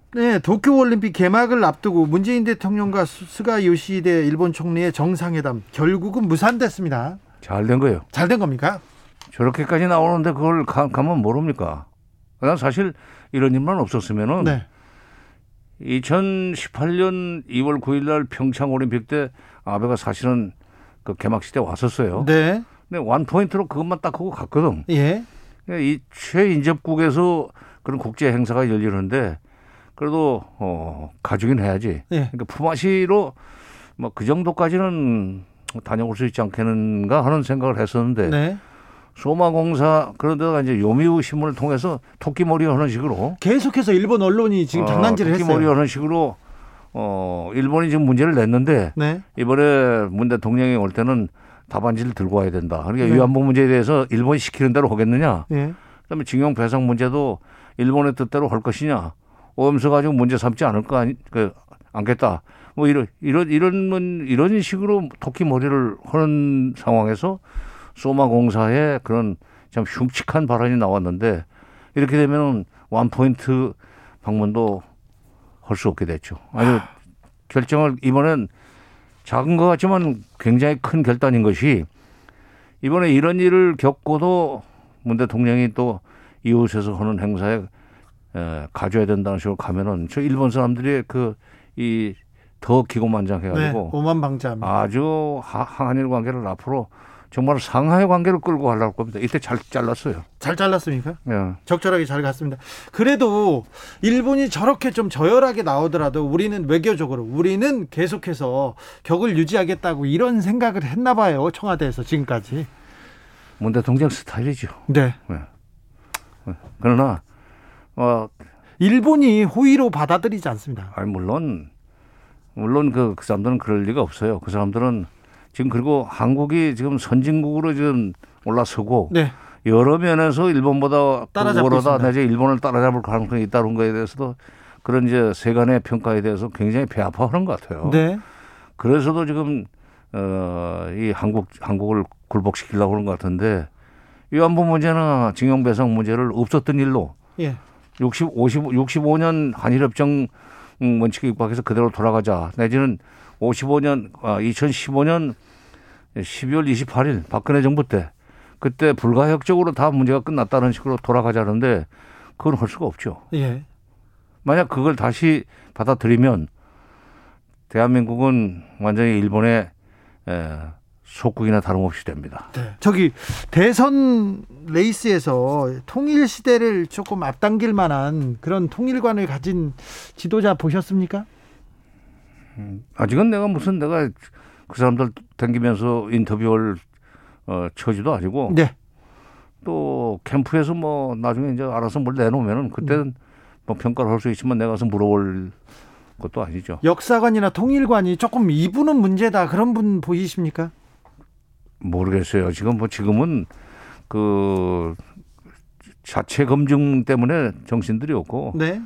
도쿄 올림픽 개막을 앞두고 문재인 대통령과 스가 요시히데 일본 총리의 정상회담 결국은 무산됐습니다. 잘 된 거예요. 잘 된 겁니까? 저렇게까지 나오는데 그걸 가, 면 모릅니까? 난 사실 이런 일만 없었으면은 네. 2018년 2월 9일 날 평창 올림픽 때 아베가 사실은 그 개막식 때 왔었어요. 네. 근데 one point로 그것만 딱 하고 갔거든. 예. 이 최인접국에서 그런 국제 행사가 열리는데 그래도 어 가주긴 해야지. 예. 그러니까 품앗이로 뭐 그 정도까지는 다녀올 수 있지 않겠는가 하는 생각을 했었는데 네. 소마공사 그런데다가 이제 요미우 신문을 통해서 토끼머리 하는 식으로 계속해서 일본 언론이 지금 장난질을 어, 토끼머리 하는 식으로 어 일본이 지금 문제를 냈는데 네. 이번에 문 대통령이 올 때는 답안지를 들고 와야 된다. 그러니까 네. 위안부 문제에 대해서 일본이 시키는 대로 하겠느냐. 네. 그다음에 징용 배상 문제도 일본의 뜻대로 할 것이냐. 오염수 가지고 문제 삼지 않을 거 아니 그 않겠다. 뭐 이런 이런 이런 이런 식으로 토끼 머리를 하는 상황에서 소마 공사에 그런 참 흉측한 발언이 나왔는데 이렇게 되면은 원 포인트 방문도 할 수 없게 됐죠. 아주 결정을 이번엔 작은 것 같지만 굉장히 큰 결단인 것이 이번에 이런 일을 겪고도 문 대통령이 또 이웃에서 하는 행사에 에, 가져야 된다는 식으로 가면은 저 일본 사람들이 그 이 더 기고만장해가지고 네, 오만방자 아주 한일 관계를 앞으로 정말 상하의 관계를 끌고 가려고 겁니다. 이때 잘 잘랐어요. 잘 잘랐습니까? 네. 적절하게 잘 갔습니다. 그래도 일본이 저렇게 좀 저열하게 나오더라도 우리는 외교적으로 우리는 계속해서 격을 유지하겠다고 이런 생각을 했나 봐요. 청와대에서 지금까지. 문 대통령 스타일이죠. 네. 네. 그러나 어 일본이 호의로 받아들이지 않습니다. 아니 물론 물론 그, 그 사람들은 그럴 리가 없어요. 그 사람들은 지금 그리고 한국이 지금 선진국으로 지금 올라서고 네. 여러 면에서 일본보다 따라잡다 내지 일본을 따라잡을 가능성이 있다는 거에 대해서도 그런 이제 세간의 평가에 대해서 굉장히 배아파하는 것 같아요. 네. 그래서도 지금 어이 한국 한국을 굴복시키려고 그런 것 같은데 위안부 문제나 징용배상 문제를 없었던 일로 예. 60, 50, 65년 한일협정 원칙에 입각해서 그대로 돌아가자 내지는 55년, 아, 2015년 12월 28일 박근혜 정부 때 그때 불가역적으로 다 문제가 끝났다는 식으로 돌아가자는데 그건 할 수가 없죠. 예. 만약 그걸 다시 받아들이면 대한민국은 완전히 일본의 에, 속국이나 다름없이 됩니다. 네. 저기 대선 레이스에서 통일 시대를 조금 앞당길 만한 그런 통일관을 가진 지도자 보셨습니까? 음, 아직은 내가 무슨 내가 그 사람들 댕기면서 인터뷰를 어, 처지도 아니고 네. 또 캠프에서 뭐 나중에 이제 알아서 뭘 내놓으면은 그때는 뭐 평가를 할 수 있지만 내가 가서 물어볼 것도 아니죠. 역사관이나 통일관이 조금 이분은 문제다 그런 분 보이십니까? 모르겠어요. 지금 뭐 지금은 그 자체 검증 때문에 정신들이 없고 네.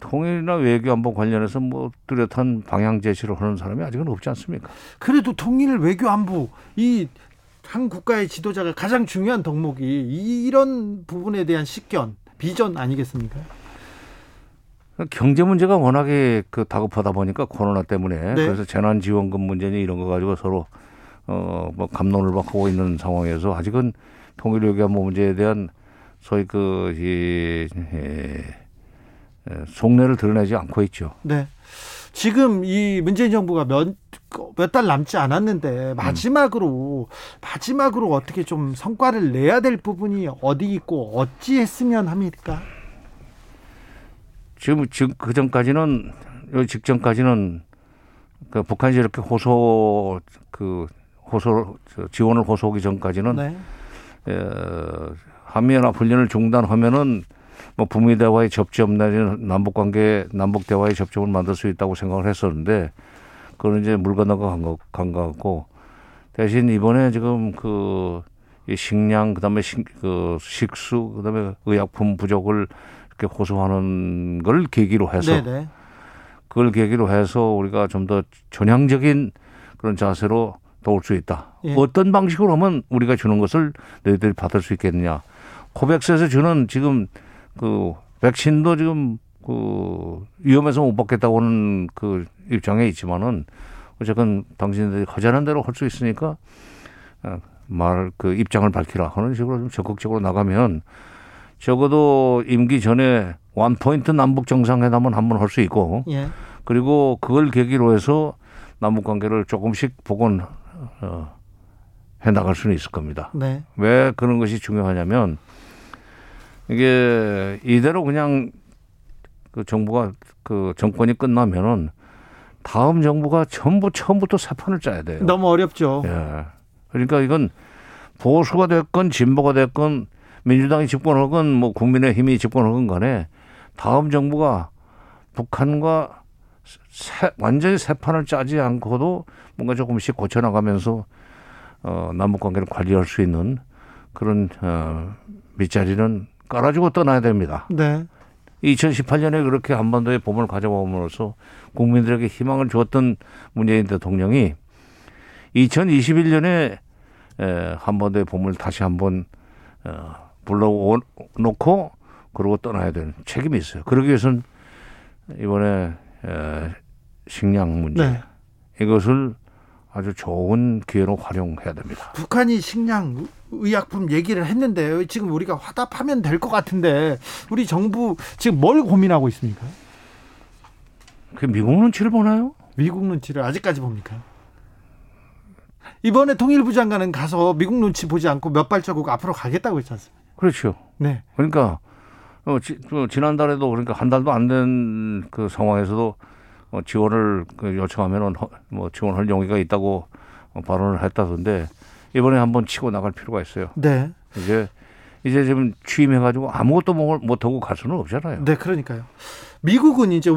통일이나 외교 안보 관련해서 뭐 뚜렷한 방향 제시를 하는 사람이 아직은 없지 않습니까? 그래도 통일 외교 안보 이 한 국가의 지도자가 가장 중요한 덕목이 이런 부분에 대한 식견, 비전 아니겠습니까? 경제 문제가 워낙에 그 다급하다 보니까 코로나 때문에 네. 그래서 재난 지원금 문제니 이런 거 가지고 서로 어뭐 감론을 받고 있는 상황에서 아직은 통일 외교 안보 문제에 대한 소위 그이 예, 예, 속내를 드러내지 않고 있죠. 네. 지금 이 문재인 정부가 몇몇달 남지 않았는데 마지막으로 음. 마지막으로 어떻게 좀 성과를 내야 될 부분이 어디 있고 어찌 했으면 합니까? 지금 지금 그 전까지는 요 직전까지는 그 북한이 이렇게 호소 그 호소 지원을 호소하기 전까지는 네. 에, 한미연합 훈련을 중단하면은 뭐 북미 대화의 접점 내지는 남북 관계 남북 대화의 접점을 만들 수 있다고 생각을 했었는데 그건 이제 물 건너가 간 것, 간것 같고 대신 이번에 지금 그 식량 그다음에 식, 그 식수 그다음에 의약품 부족을 이렇게 호소하는 걸 계기로 해서 네네. 네. 그걸 계기로 해서 우리가 좀 더 전향적인 그런 자세로 도울 수 있다. 예. 어떤 방식으로 하면 우리가 주는 것을 너희들이 받을 수 있겠느냐. 코백스에서 주는 지금 그 백신도 지금 그 위험해서 못 받겠다고 하는 그 입장에 있지만은 어쨌든 당신들이 하자는 대로 할 수 있으니까 어, 말그 입장을 밝히라 하는 식으로 좀 적극적으로 나가면 적어도 임기 전에 원 포인트 남북 정상회담은 한번 할 수 있고 예. 그리고 그걸 계기로 해서 남북 관계를 조금씩 복원 어, 해 나갈 수는 있을 겁니다. 네. 왜 그런 것이 중요하냐면 이게 이대로 그냥 그 정부가 그 정권이 끝나면은 다음 정부가 전부 처음부터 새 판을 짜야 돼요. 너무 어렵죠. 예. 그러니까 이건 보수가 됐건 진보가 됐건 민주당이 집권하건 뭐 국민의힘이 집권하건 간에 다음 정부가 북한과 새, 완전히 새 판을 짜지 않고도 뭔가 조금씩 고쳐나가면서 어, 남북 관계를 관리할 수 있는 그런 어, 밑자리는 깔아주고 떠나야 됩니다. 네. 2018년에 그렇게 한반도에 봄을 가져옴으로써 국민들에게 희망을 주었던 문재인 대통령이 2021년에 에, 한반도의 봄을 다시 한번 어, 불러놓고 그러고 떠나야 되는 책임이 있어요. 그러기 위해서는 이번에 에, 식량 문제 네. 이것을 아주 좋은 기회로 활용해야 됩니다. 북한이 식량 의약품 얘기를 했는데 지금 우리가 화답하면 될 것 같은데 우리 정부 지금 뭘 고민하고 있습니까? 그 미국 눈치를 보나요? 미국 눈치를 아직까지 봅니까? 이번에 통일부 장관은 가서 미국 눈치 보지 않고 몇 발자국 앞으로 가겠다고 했지 않습니까? 그렇죠. 네. 그러니까 어, 지, 어, 지난달에도 그러니까 한 달도 안 된 그 상황에서도 어, 지원을 그 요청하면은 허, 뭐 지원할 용의가 있다고 어, 발언을 했다던데 이번에 한번 치고 나갈 필요가 있어요. 네. 이제 이제 지금 취임해가지고 아무것도 못 하고 갈 수는 없잖아요. 네, 그러니까요. 미국은 이제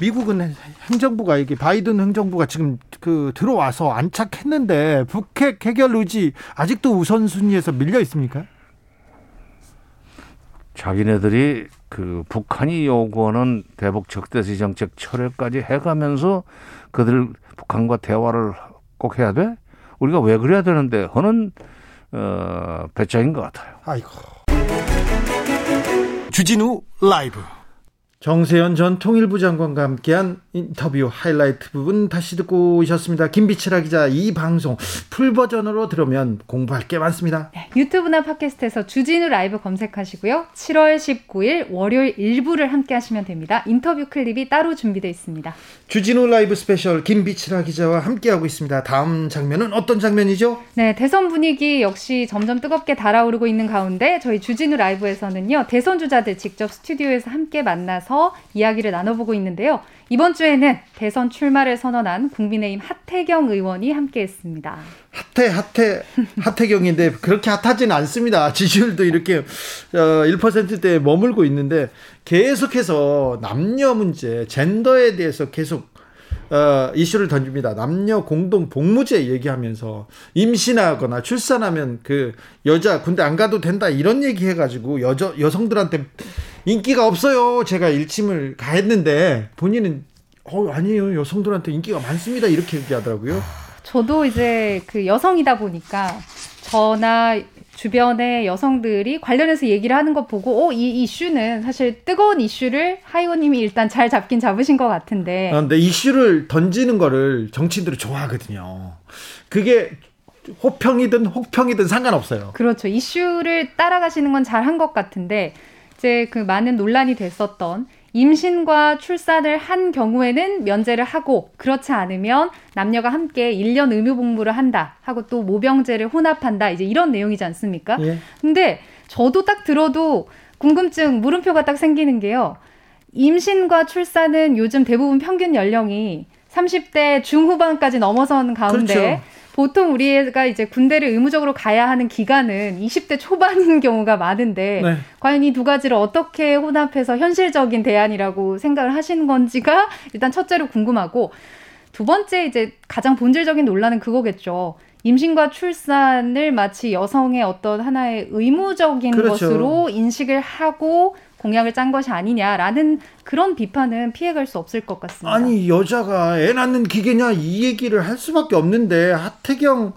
미국은 행정부가 이게 바이든 행정부가 지금 그 들어와서 안착했는데 북핵 해결 의지 아직도 우선순위에서 밀려 있습니까? 자기네들이 그 북한이 요구하는 대북 적대시 정책 철회까지 해가면서 그들 북한과 대화를 꼭 해야 돼? 우리가 왜 그래야 되는데 하는 어, 배짱인 것 같아요. 아이고. 주진우 라이브. 정세현 전 통일부 장관과 함께한 인터뷰 하이라이트 부분 다시 듣고 오셨습니다. 김빛이라 기자 이 방송 full 버전으로 들으면 공부할 게 많습니다. 네, 유튜브나 팟캐스트에서 주진우 라이브 검색하시고요. 7월 19일 월요일 일부를 함께 하시면 됩니다. 인터뷰 클립이 따로 준비되어 있습니다. 주진우 라이브 스페셜 김빛이라 기자와 함께 하고 있습니다. 다음 장면은 어떤 장면이죠? 네, 대선 분위기 역시 점점 뜨겁게 달아오르고 있는 가운데 저희 주진우 라이브에서는요. 대선 주자들 직접 스튜디오에서 함께 만나서 만나서 이야기를 나눠보고 있는데요. 이번 주에는 대선 출마를 선언한 국민의힘 하태경 의원이 함께했습니다. 핫해 핫해 하태경인데 그렇게 핫하지는 않습니다. 지지율도 이렇게 1%대에 어, 머물고 있는데 계속해서 남녀 문제, 젠더에 대해서 계속 어, 이슈를 던집니다. 남녀 공동 복무제 얘기하면서 임신하거나 출산하면 그 여자 군대 안 가도 된다 이런 얘기 해가지고 여자 여성들한테 인기가 없어요. 제가 일침을 가했는데 본인은 어 아니에요 여성들한테 인기가 많습니다 이렇게 얘기하더라고요. 저도 이제 그 여성이다 보니까 저나 주변의 여성들이 관련해서 얘기를 하는 거 보고, 어, 이 이슈는 사실 뜨거운 이슈를 하이원님이 일단 잘 잡긴 잡으신 것 같은데. 아, 근데 이슈를 던지는 거를 정치인들이 좋아하거든요. 그게 호평이든 혹평이든 상관없어요. 그렇죠. 이슈를 따라가시는 건 잘한 것 같은데, 이제 그 많은 논란이 됐었던 임신과 출산을 한 경우에는 면제를 하고 그렇지 않으면 남녀가 함께 1년 의무 복무를 한다 하고 또 모병제를 혼합한다 이제 이런 내용이지 않습니까? 예. 근데 저도 딱 들어도 궁금증 물음표가 딱 생기는 게요. 임신과 출산은 요즘 대부분 평균 연령이 30대 중후반까지 넘어선 가운데 그렇죠. 보통 우리가 이제 군대를 의무적으로 가야 하는 기간은 20대 초반인 경우가 많은데 네. 과연 이 두 가지를 어떻게 혼합해서 현실적인 대안이라고 생각을 하시는 건지가 일단 첫째로 궁금하고 두 번째 이제 가장 본질적인 논란은 그거겠죠. 임신과 출산을 마치 여성의 어떤 하나의 의무적인 그렇죠. 것으로 인식을 하고 공약을 짠 것이 아니냐라는 그런 비판은 피해갈 수 없을 것 같습니다. 아니 여자가 애 낳는 기계냐 이 얘기를 할 수밖에 없는데 하태경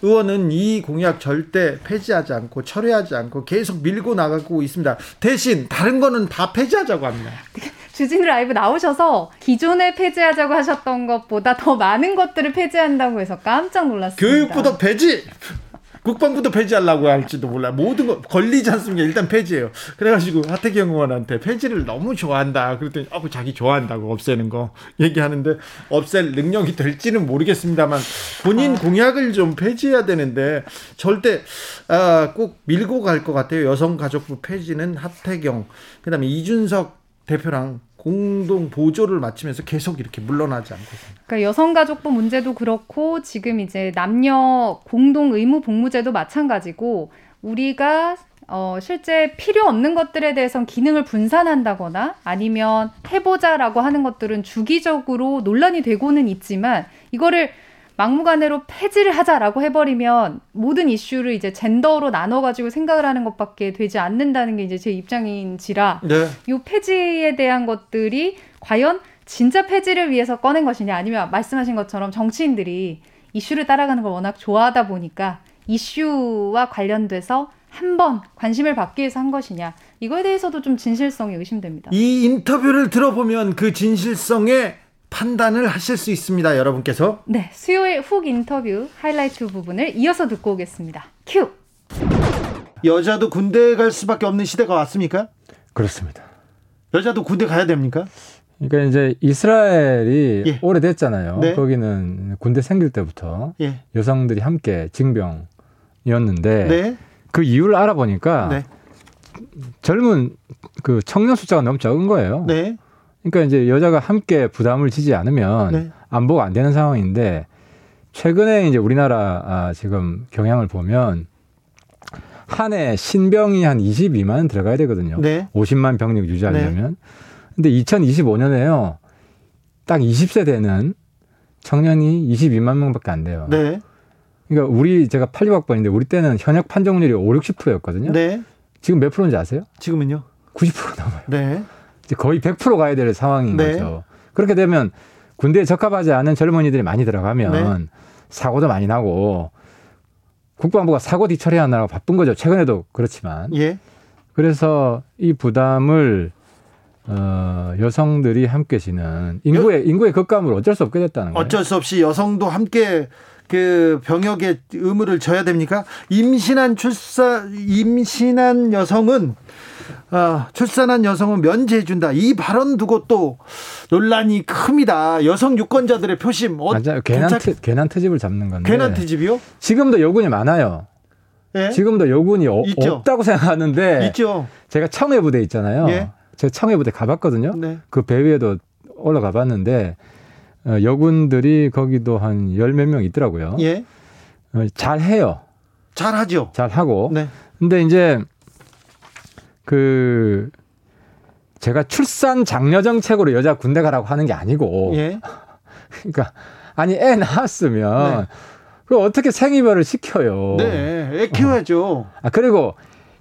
의원은 이 공약 절대 폐지하지 않고 철회하지 않고 계속 밀고 나가고 있습니다. 대신 다른 거는 다 폐지하자고 합니다. 주진 라이브 나오셔서 기존에 폐지하자고 하셨던 것보다 더 많은 것들을 폐지한다고 해서 깜짝 놀랐습니다. 교육부도 폐지! 국방부도 폐지하려고 할지도 몰라. 모든 거 걸리지 않습니까? 일단 폐지해요. 그래가지고 하태경 의원한테 폐지를 너무 좋아한다. 그랬더니 어, 자기 좋아한다고 없애는 거 얘기하는데 없앨 능력이 될지는 모르겠습니다만 본인 아. 공약을 좀 폐지해야 되는데 절대 아, 꼭 밀고 갈 것 같아요. 여성가족부 폐지는 하태경, 그다음에 이준석 대표랑 공동 보조를 맞추면서 계속 이렇게 물러나지 않고 있습니다. 그러니까 여성가족부 문제도 그렇고 지금 이제 남녀 공동 의무 복무제도 마찬가지고 우리가 어, 실제 필요 없는 것들에 대해선 기능을 분산한다거나 아니면 해보자라고 하는 것들은 주기적으로 논란이 되고는 있지만 이거를 막무가내로 폐지를 하자라고 해버리면 모든 이슈를 이제 젠더로 나눠가지고 생각을 하는 것밖에 되지 않는다는 게 이제 제 입장인지라 네. 이 폐지에 대한 것들이 과연 진짜 폐지를 위해서 꺼낸 것이냐 아니면 말씀하신 것처럼 정치인들이 이슈를 따라가는 걸 워낙 좋아하다 보니까 이슈와 관련돼서 한 번 관심을 받기 위해서 한 것이냐 이거에 대해서도 좀 진실성이 의심됩니다. 이 인터뷰를 들어보면 그 진실성에 판단을 하실 수 있습니다, 여러분께서. 네, 수요일 훅 인터뷰 하이라이트 부분을 이어서 듣고 오겠습니다. 큐. 여자도 군대 갈 수밖에 없는 시대가 왔습니까? 그렇습니다. 여자도 군대 가야 됩니까? 그러니까 이제 이스라엘이 예. 오래됐잖아요. 네. 거기는 군대 생길 때부터 예. 여성들이 함께 징병이었는데 네. 그 이유를 알아보니까 네. 젊은 그 청년 숫자가 너무 적은 거예요. 네. 그러니까 이제 여자가 함께 부담을 지지 않으면 네. 안보가 안 되는 상황인데 최근에 이제 우리나라 아, 지금 경향을 보면 한 해 신병이 한 22만 들어가야 되거든요. 네. 50만 병력 유지하려면. 네. 근데 2025년에요. 딱 20세 되는 청년이 22만 명밖에 안 돼요. 네. 그러니까 우리 제가 86학번인데 우리 때는 현역 판정률이 5, 60%였거든요. 네. 지금 몇 프로인지 아세요? 지금은요? 90% 넘어요. 네. 거의 100% 가야 될 상황인 네. 거죠. 그렇게 되면 군대에 적합하지 않은 젊은이들이 많이 들어가면 네. 사고도 많이 나고 국방부가 사고 뒤처리하느라고 바쁜 거죠. 최근에도 그렇지만. 예. 그래서 이 부담을 어, 여성들이 함께 지는 인구의 여, 인구의 급감을 어쩔 수 없게 됐다는 거예요. 어쩔 수 없이 여성도 함께 그 병역의 의무를 져야 됩니까? 임신한 출사 임신한 여성은 어, 출산한 여성은 면제해준다. 이 발언 두고 또 논란이 큽니다. 여성 유권자들의 표심. 어, 맞아요. 괜한, 트, 괜한 트집을 잡는 건데. 괜한 트집이요? 지금도 여군이 많아요. 네? 지금도 여군이 어, 없다고 생각하는데. 있죠. 제가 청해 부대 있잖아요. 예? 제가 청해 부대 가봤거든요. 네. 그배 위에도 올라가 봤는데 어, 여군들이 거기도 한 열 몇 명 있더라고요. 예. 어, 잘 해요. 잘 하죠. 잘 하고. 네. 근데 이제 그 제가 출산 장려 정책으로 여자 군대 가라고 하는 게 아니고 예. 그러니까 아니 애 낳았으면 네. 그 어떻게 생이별을 시켜요. 네, 애 키워야죠. 어. 아 그리고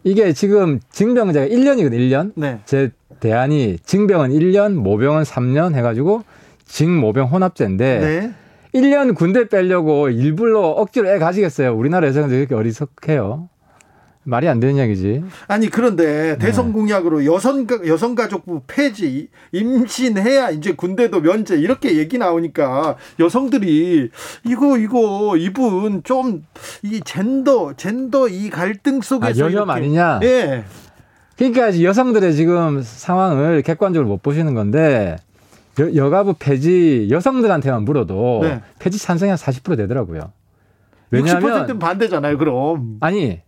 이게 지금 징병 제가 1년이거든, 1년. 네. 제 대안이 징병은 1년, 모병은 3년 해가지고 징모병 혼합제인데 네. 1년 군대 빼려고 일부러 억지로 애 가지겠어요. 우리나라 여성들 이렇게 어리석해요. 말이 안 되는 이야기지. 아니 그런데 네. 대선 공약으로 여성 여성가족부 폐지, 임신해야 이제 군대도 면제 이렇게 얘기 나오니까 여성들이 이거 이거 이분 좀 이 젠더 젠더 이 갈등 속에서 아, 여혐 아니냐? 예. 그러니까 여성들의 지금 상황을 객관적으로 못 보시는 건데 여, 가부 폐지 여성들한테만 물어도 네. 폐지 찬성이 한40% 되더라고요. 왜냐하면 60%는 반대잖아요. 그럼 아니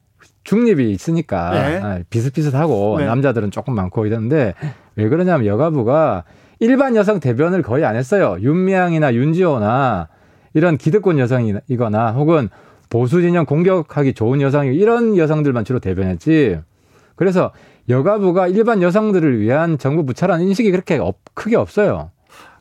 중립이 있으니까 네. 아, 비슷비슷하고 네. 남자들은 조금 많고 이러는데 왜 그러냐면 여가부가 일반 여성 대변을 거의 안 했어요. 윤미향이나 윤지호나 이런 기득권 여성이거나 혹은 보수 진영 공격하기 좋은 여성이 이런 여성들만 주로 대변했지. 그래서 여가부가 일반 여성들을 위한 정부 부처라는 인식이 그렇게 없, 크게 없어요.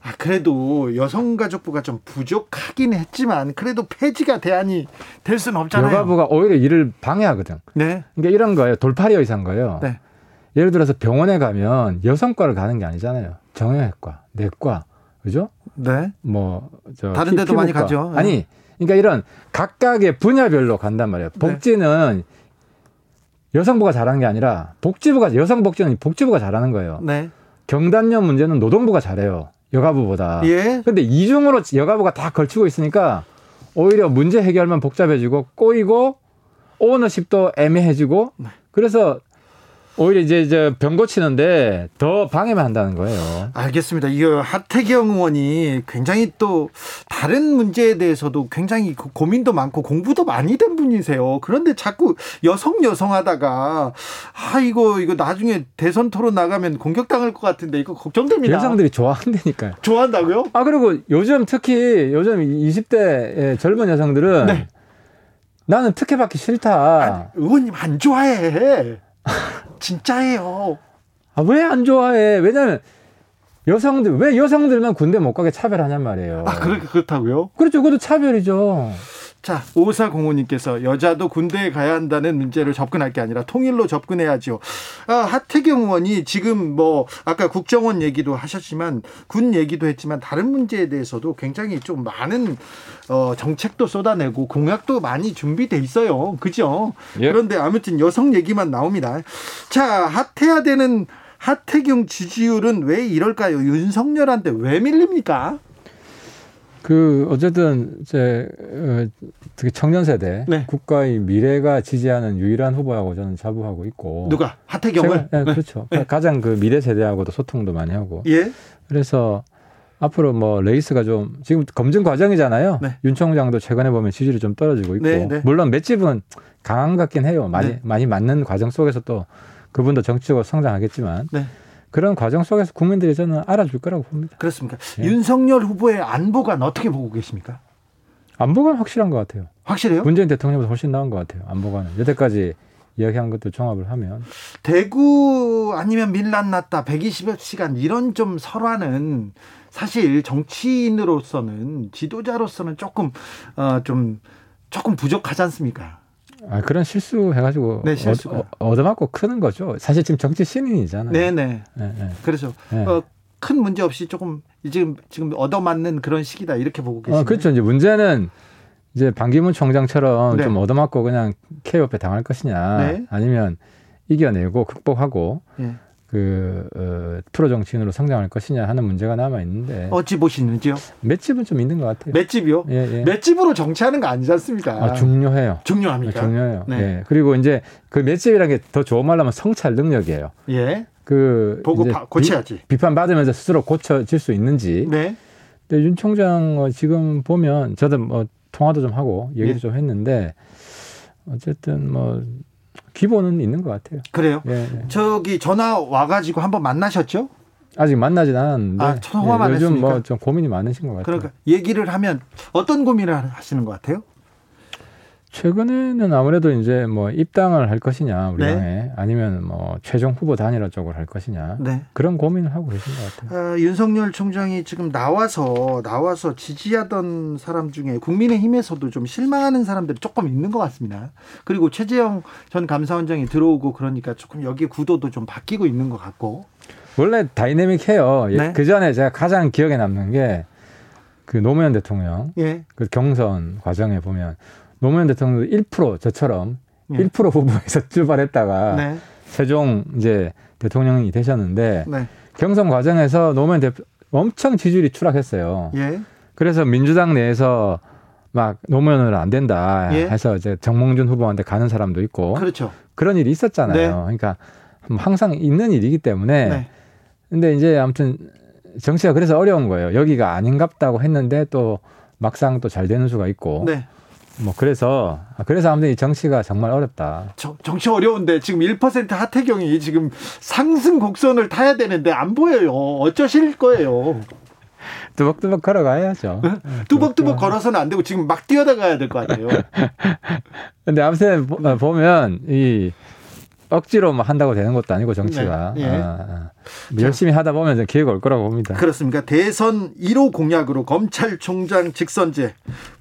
아, 그래도 여성가족부가 좀 부족하긴 했지만 그래도 폐지가 대안이 될 수는 없잖아요. 여가부가 오히려 일을 방해하거든. 네. 그러니까 이런 거예요. 돌팔이 의사인 거예요. 네. 예를 들어서 병원에 가면 여성과를 가는 게 아니잖아요. 정형외과, 내과, 그죠? 네. 뭐 저 다른 데도 많이 가죠. 네. 아니, 그러니까 이런 각각의 분야별로 간단 말이에요. 네. 복지는 네. 여성부가 잘하는 게 아니라 복지부가 여성 복지는 복지부가 잘하는 거예요. 네. 경단녀 문제는 노동부가 잘해요. 여가부보다. 예. 근데 이중으로 여가부가 다 걸치고 있으니까 오히려 문제 해결만 복잡해지고 꼬이고 오너십도 애매해지고 네. 그래서 오히려 이제 이제 병 고치는데 더 방해만 한다는 거예요. 알겠습니다. 이거 하태경 의원이 굉장히 또 다른 문제에 대해서도 굉장히 고민도 많고 공부도 많이 된 분이세요. 그런데 자꾸 여성 여성 하다가 아 이거 이거 나중에 대선 토론 나가면 공격당할 것 같은데 이거 걱정됩니다. 여성들이 좋아한다니까요. 좋아한다고요? 아 그리고 요즘 특히 요즘 20대 젊은 여성들은 네. 나는 특혜 받기 싫다. 아, 의원님 안 좋아해. 진짜예요. 아, 왜 안 좋아해? 왜냐면 여성들 왜 여성들만 군대 못 가게 차별하냔 말이에요. 아, 그렇 그렇다고요? 그렇죠. 그것도 차별이죠. 자, 오사공호님께서 여자도 군대에 가야 한다는 문제를 접근할 게 아니라 통일로 접근해야죠. 아, 하태경 의원이 지금 뭐 아까 국정원 얘기도 하셨지만 군 얘기도 했지만 다른 문제에 대해서도 굉장히 좀 많은 어, 정책도 쏟아내고 공약도 많이 준비돼 있어요. 그죠? 예. 그런데 아무튼 여성 얘기만 나옵니다. 자, 핫해야 되는 하태경 지지율은 왜 이럴까요? 윤석열한테 왜 밀립니까? 그 어쨌든 이제 어, 특히 청년 세대 네. 국가의 미래가 지지하는 유일한 후보라고 저는 자부하고 있고 누가 하태경을 네, 그렇죠 네. 가장 그 미래 세대하고도 소통도 많이 하고 예 그래서 앞으로 뭐 레이스가 좀 지금 검증 과정이잖아요 네. 윤 총장도 최근에 보면 지지율이 좀 떨어지고 있고 네, 네. 물론 맷집은 강한 것 같긴 해요 많이 네. 많이 맞는 과정 속에서 또 그분도 정치적으로 성장하겠지만. 그런 과정 속에서 국민들이 저는 알아줄 거라고 봅니다. 그렇습니까? 예. 윤석열 후보의 안보관 어떻게 보고 계십니까? 안보관 확실한 것 같아요. 확실해요? 문재인 대통령보다 훨씬 나은 것 같아요. 안보관은 여태까지 이야기한 것들 종합을 하면 대구 아니면 밀란 났다 120시간 이런 좀 설화는 사실 정치인으로서는 지도자로서는 조금 어 좀 조금 부족하지 않습니까? 아, 그런 실수 해가지고 네, 실수 어, 얻어맞고 크는 거죠. 사실 지금 정치 신인이잖아요. 네네. 네, 네. 그래서 네. 어, 큰 문제 없이 조금 지금 지금 얻어맞는 그런 시기다 이렇게 보고 계시죠. 어, 그렇죠. 이제 문제는 이제 반기문 총장처럼 네. 좀 얻어맞고 그냥 케어업에 당할 것이냐, 네. 아니면 이겨내고 극복하고 네. 그 어, 프로 정치인으로 성장할 것이냐 하는 문제가 남아 있는데 어찌 보시는지요? 맷집은 좀 있는 것 같아요. 맷집이요? 예, 예. 맷집으로 정치하는 거 아니지 않습니까? 아, 중요해요. 중요합니까? 아, 중요해요. 네. 예. 그리고 이제 그 맷집이라는 게 더 좋은 말로 하면 성찰 능력이에요. 예. 그 보고 바, 고쳐야지. 비, 판 받으면서 스스로 고쳐질 수 있는지. 네. 근데 윤 총장 지금 보면 저도 뭐 통화도 좀 하고 얘기도 예. 좀 했는데 어쨌든 뭐 기본은 있는 것 같아요. 그래요? 예, 예. 저기 전화 와가지고 한번 만나셨죠? 아직 만나진 않았는데 아, 통화만 예, 요즘 뭐 좀 고민이 많으신 것 같아요. 그러니까 얘기를 하면 어떤 고민을 하시는 것 같아요? 최근에는 아무래도 이제 뭐 입당을 할 것이냐 우리 네. 당에 아니면 뭐 최종 후보 단일화 쪽으로 할 것이냐 네. 그런 고민을 하고 계신 것 같아요. 아, 윤석열 총장이 지금 나와서 나와서 지지하던 사람 중에 국민의힘에서도 좀 실망하는 사람들이 조금 있는 것 같습니다. 그리고 최재형 전 감사원장이 들어오고 그러니까 조금 여기 구도도 좀 바뀌고 있는 것 같고. 원래 다이내믹해요. 네. 그 전에 제가 가장 기억에 남는 게 그 노무현 대통령 예. 그 경선 과정에 보면. 노무현 대통령도 1% 저처럼 네. 1% 후보에서 출발했다가 네. 최종 이제 대통령이 되셨는데 네. 경선 과정에서 노무현 대표 엄청 지지율이 추락했어요. 예. 그래서 민주당 내에서 막 노무현은 안 된다 예. 해서 이제 정몽준 후보한테 가는 사람도 있고 그렇죠. 그런 일이 있었잖아요. 네. 그러니까 항상 있는 일이기 때문에 네. 근데 이제 아무튼 정치가 그래서 어려운 거예요. 여기가 아닌갑다고 했는데 또 막상 또 잘 되는 수가 있고 네. 뭐 그래서 그래서 아무튼 이 정치가 정말 어렵다. 저, 정치 어려운데 지금 1% 하태경이 지금 상승 곡선을 타야 되는데 안 보여요. 어쩌실 거예요? 뚜벅뚜벅 걸어가야죠. 네? 뚜벅뚜벅 걸어서는 안 되고 지금 막 뛰어나가야 될것 같아요. 근데 아무튼 보면 이 억지로 뭐 한다고 되는 것도 아니고 정치가 네. 예. 아, 아. 뭐 열심히 하다 보면 기회가 올 거라고 봅니다. 그렇습니까? 대선 1호 공약으로 검찰총장 직선제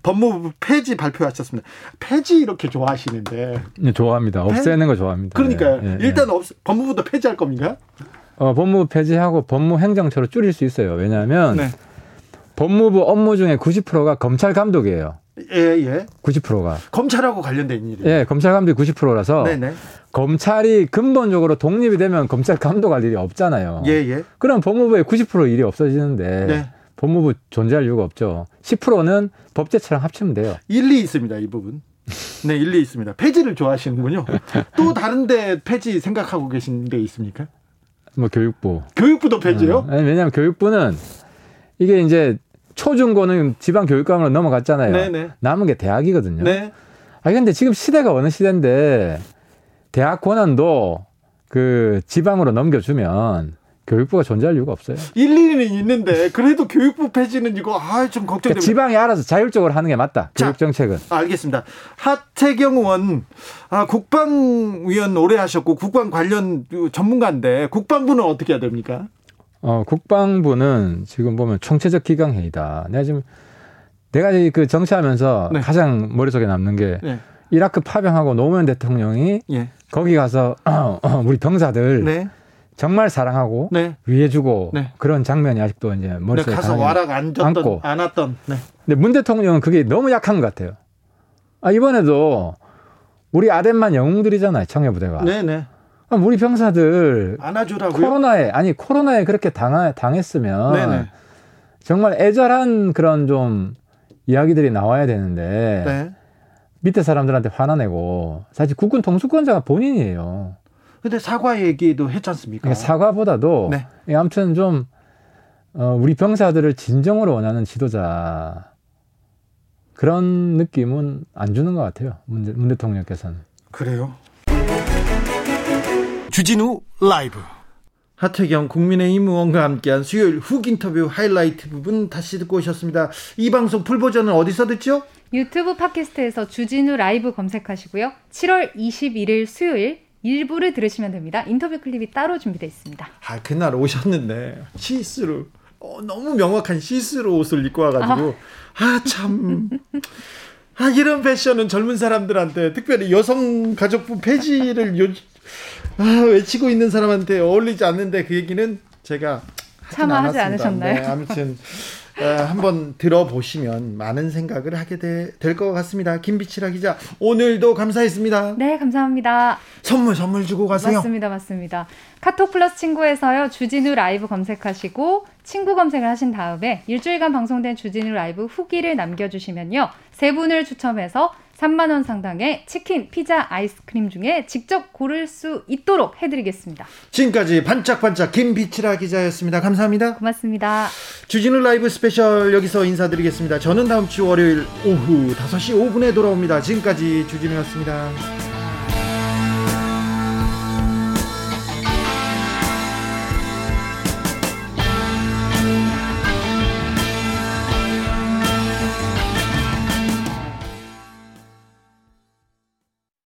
법무부 폐지 발표하셨습니다. 폐지 이렇게 좋아하시는데 네, 좋아합니다. 없애는 거 좋아합니다. 그러니까요. 네, 일단 없, 법무부도 폐지할 겁니까? 어, 법무부 폐지하고 법무행정처로 줄일 수 있어요. 왜냐하면 네. 법무부 업무 중에 90%가 검찰 감독이에요. 예, 예. 90%가. 검찰하고 관련된 일이에요. 예, 검찰 감독이 90%라서 네네. 검찰이 근본적으로 독립이 되면 검찰 감독할 일이 없잖아요. 예, 예. 그럼 법무부의 90% 일이 없어지는데 네. 법무부 존재할 이유가 없죠. 10%는 법제처랑 합치면 돼요. 일리 있습니다, 이 부분. 네, 일리 있습니다. 폐지를 좋아하시는군요. 또 다른데 폐지 생각하고 계신 데 있습니까? 뭐 교육부. 교육부도 폐지요? 어, 왜냐하면 교육부는 이게 이제 초중고는 지방 교육감으로 넘어갔잖아요. 네네. 남은 게 대학이거든요. 네. 아 근데 지금 시대가 어느 시대인데 대학 권한도 그 지방으로 넘겨주면 교육부가 존재할 이유가 없어요. 일리는 있는데 그래도 교육부 폐지는 이거 아 좀 걱정됩니다. 그러니까 지방이 알아서 자율적으로 하는 게 맞다. 교육 정책은. 알겠습니다. 하태경 의원 아, 국방위원 오래 하셨고 국방 관련 전문가인데 국방부는 어떻게 해야 됩니까? 어, 국방부는 지금 보면 총체적 기강 회의다. 내가 지금 내가 그 정치하면서 네. 가장 머릿속에 남는 게 네. 이라크 파병하고 노무현 대통령이 예. 거기 가서 우리 병사들 네. 정말 사랑하고 네. 위해주고 네. 그런 장면이 아직도 이제 머릿속에 네, 가서 와락 앉았던 안았던. 네. 근데 문 대통령은 그게 너무 약한 것 같아요. 아 이번에도 우리 아덴만 영웅들이잖아요 청해부대가. 네네. 아, 우리 병사들 안아주라고요? 코로나에 아니 코로나에 그렇게 당하, 당했으면 네네. 정말 애절한 그런 좀 이야기들이 나와야 되는데 네. 밑에 사람들한테 화나내고 사실 국군 통수권자가 본인이에요. 근데 사과 얘기도 했지 않습니까? 그러니까 사과보다도 네. 예, 아무튼 좀 어, 우리 병사들을 진정으로 원하는 지도자 그런 느낌은 안 주는 것 같아요. 문, 문 대통령께서는. 그래요? 주진우 라이브 하태경 국민의힘 의원과 함께한 수요일 훅 인터뷰 하이라이트 부분 다시 듣고 오셨습니다. 이 방송 full 버전은 어디서 듣죠? 유튜브 팟캐스트에서 주진우 라이브 검색하시고요. 7월 21일 수요일 일부를 들으시면 됩니다. 인터뷰 클립이 따로 준비되어 있습니다. 아 그날 오셨는데 시스루 어, 너무 명확한 시스루 옷을 입고 와가지고 아참 아, 이런 패션은 젊은 사람들한테 특별히 여성 가족부 폐지를 요, 아, 외치고 있는 사람한테 어울리지 않는데 그 얘기는 제가 참아 하지 않으셨나요? 네, 아무튼 어, 한번 들어보시면 많은 생각을 하게 될 것 같습니다. 김비치라 기자 오늘도 감사했습니다. 네 감사합니다. 선물 선물 주고 가세요. 맞습니다, 맞습니다. 카톡 플러스 친구에서요 주진우 라이브 검색하시고 친구 검색을 하신 다음에 일주일간 방송된 주진우 라이브 후기를 남겨주시면요 세 분을 추첨해서 3만 원 상당의 치킨, 피자, 아이스크림 중에 직접 고를 수 있도록 해드리겠습니다. 지금까지 반짝반짝 김빛이라 기자였습니다. 감사합니다. 고맙습니다. 주진우 라이브 스페셜 여기서 인사드리겠습니다. 저는 다음 주 월요일 오후 5시 5분에 돌아옵니다. 지금까지 주진우였습니다.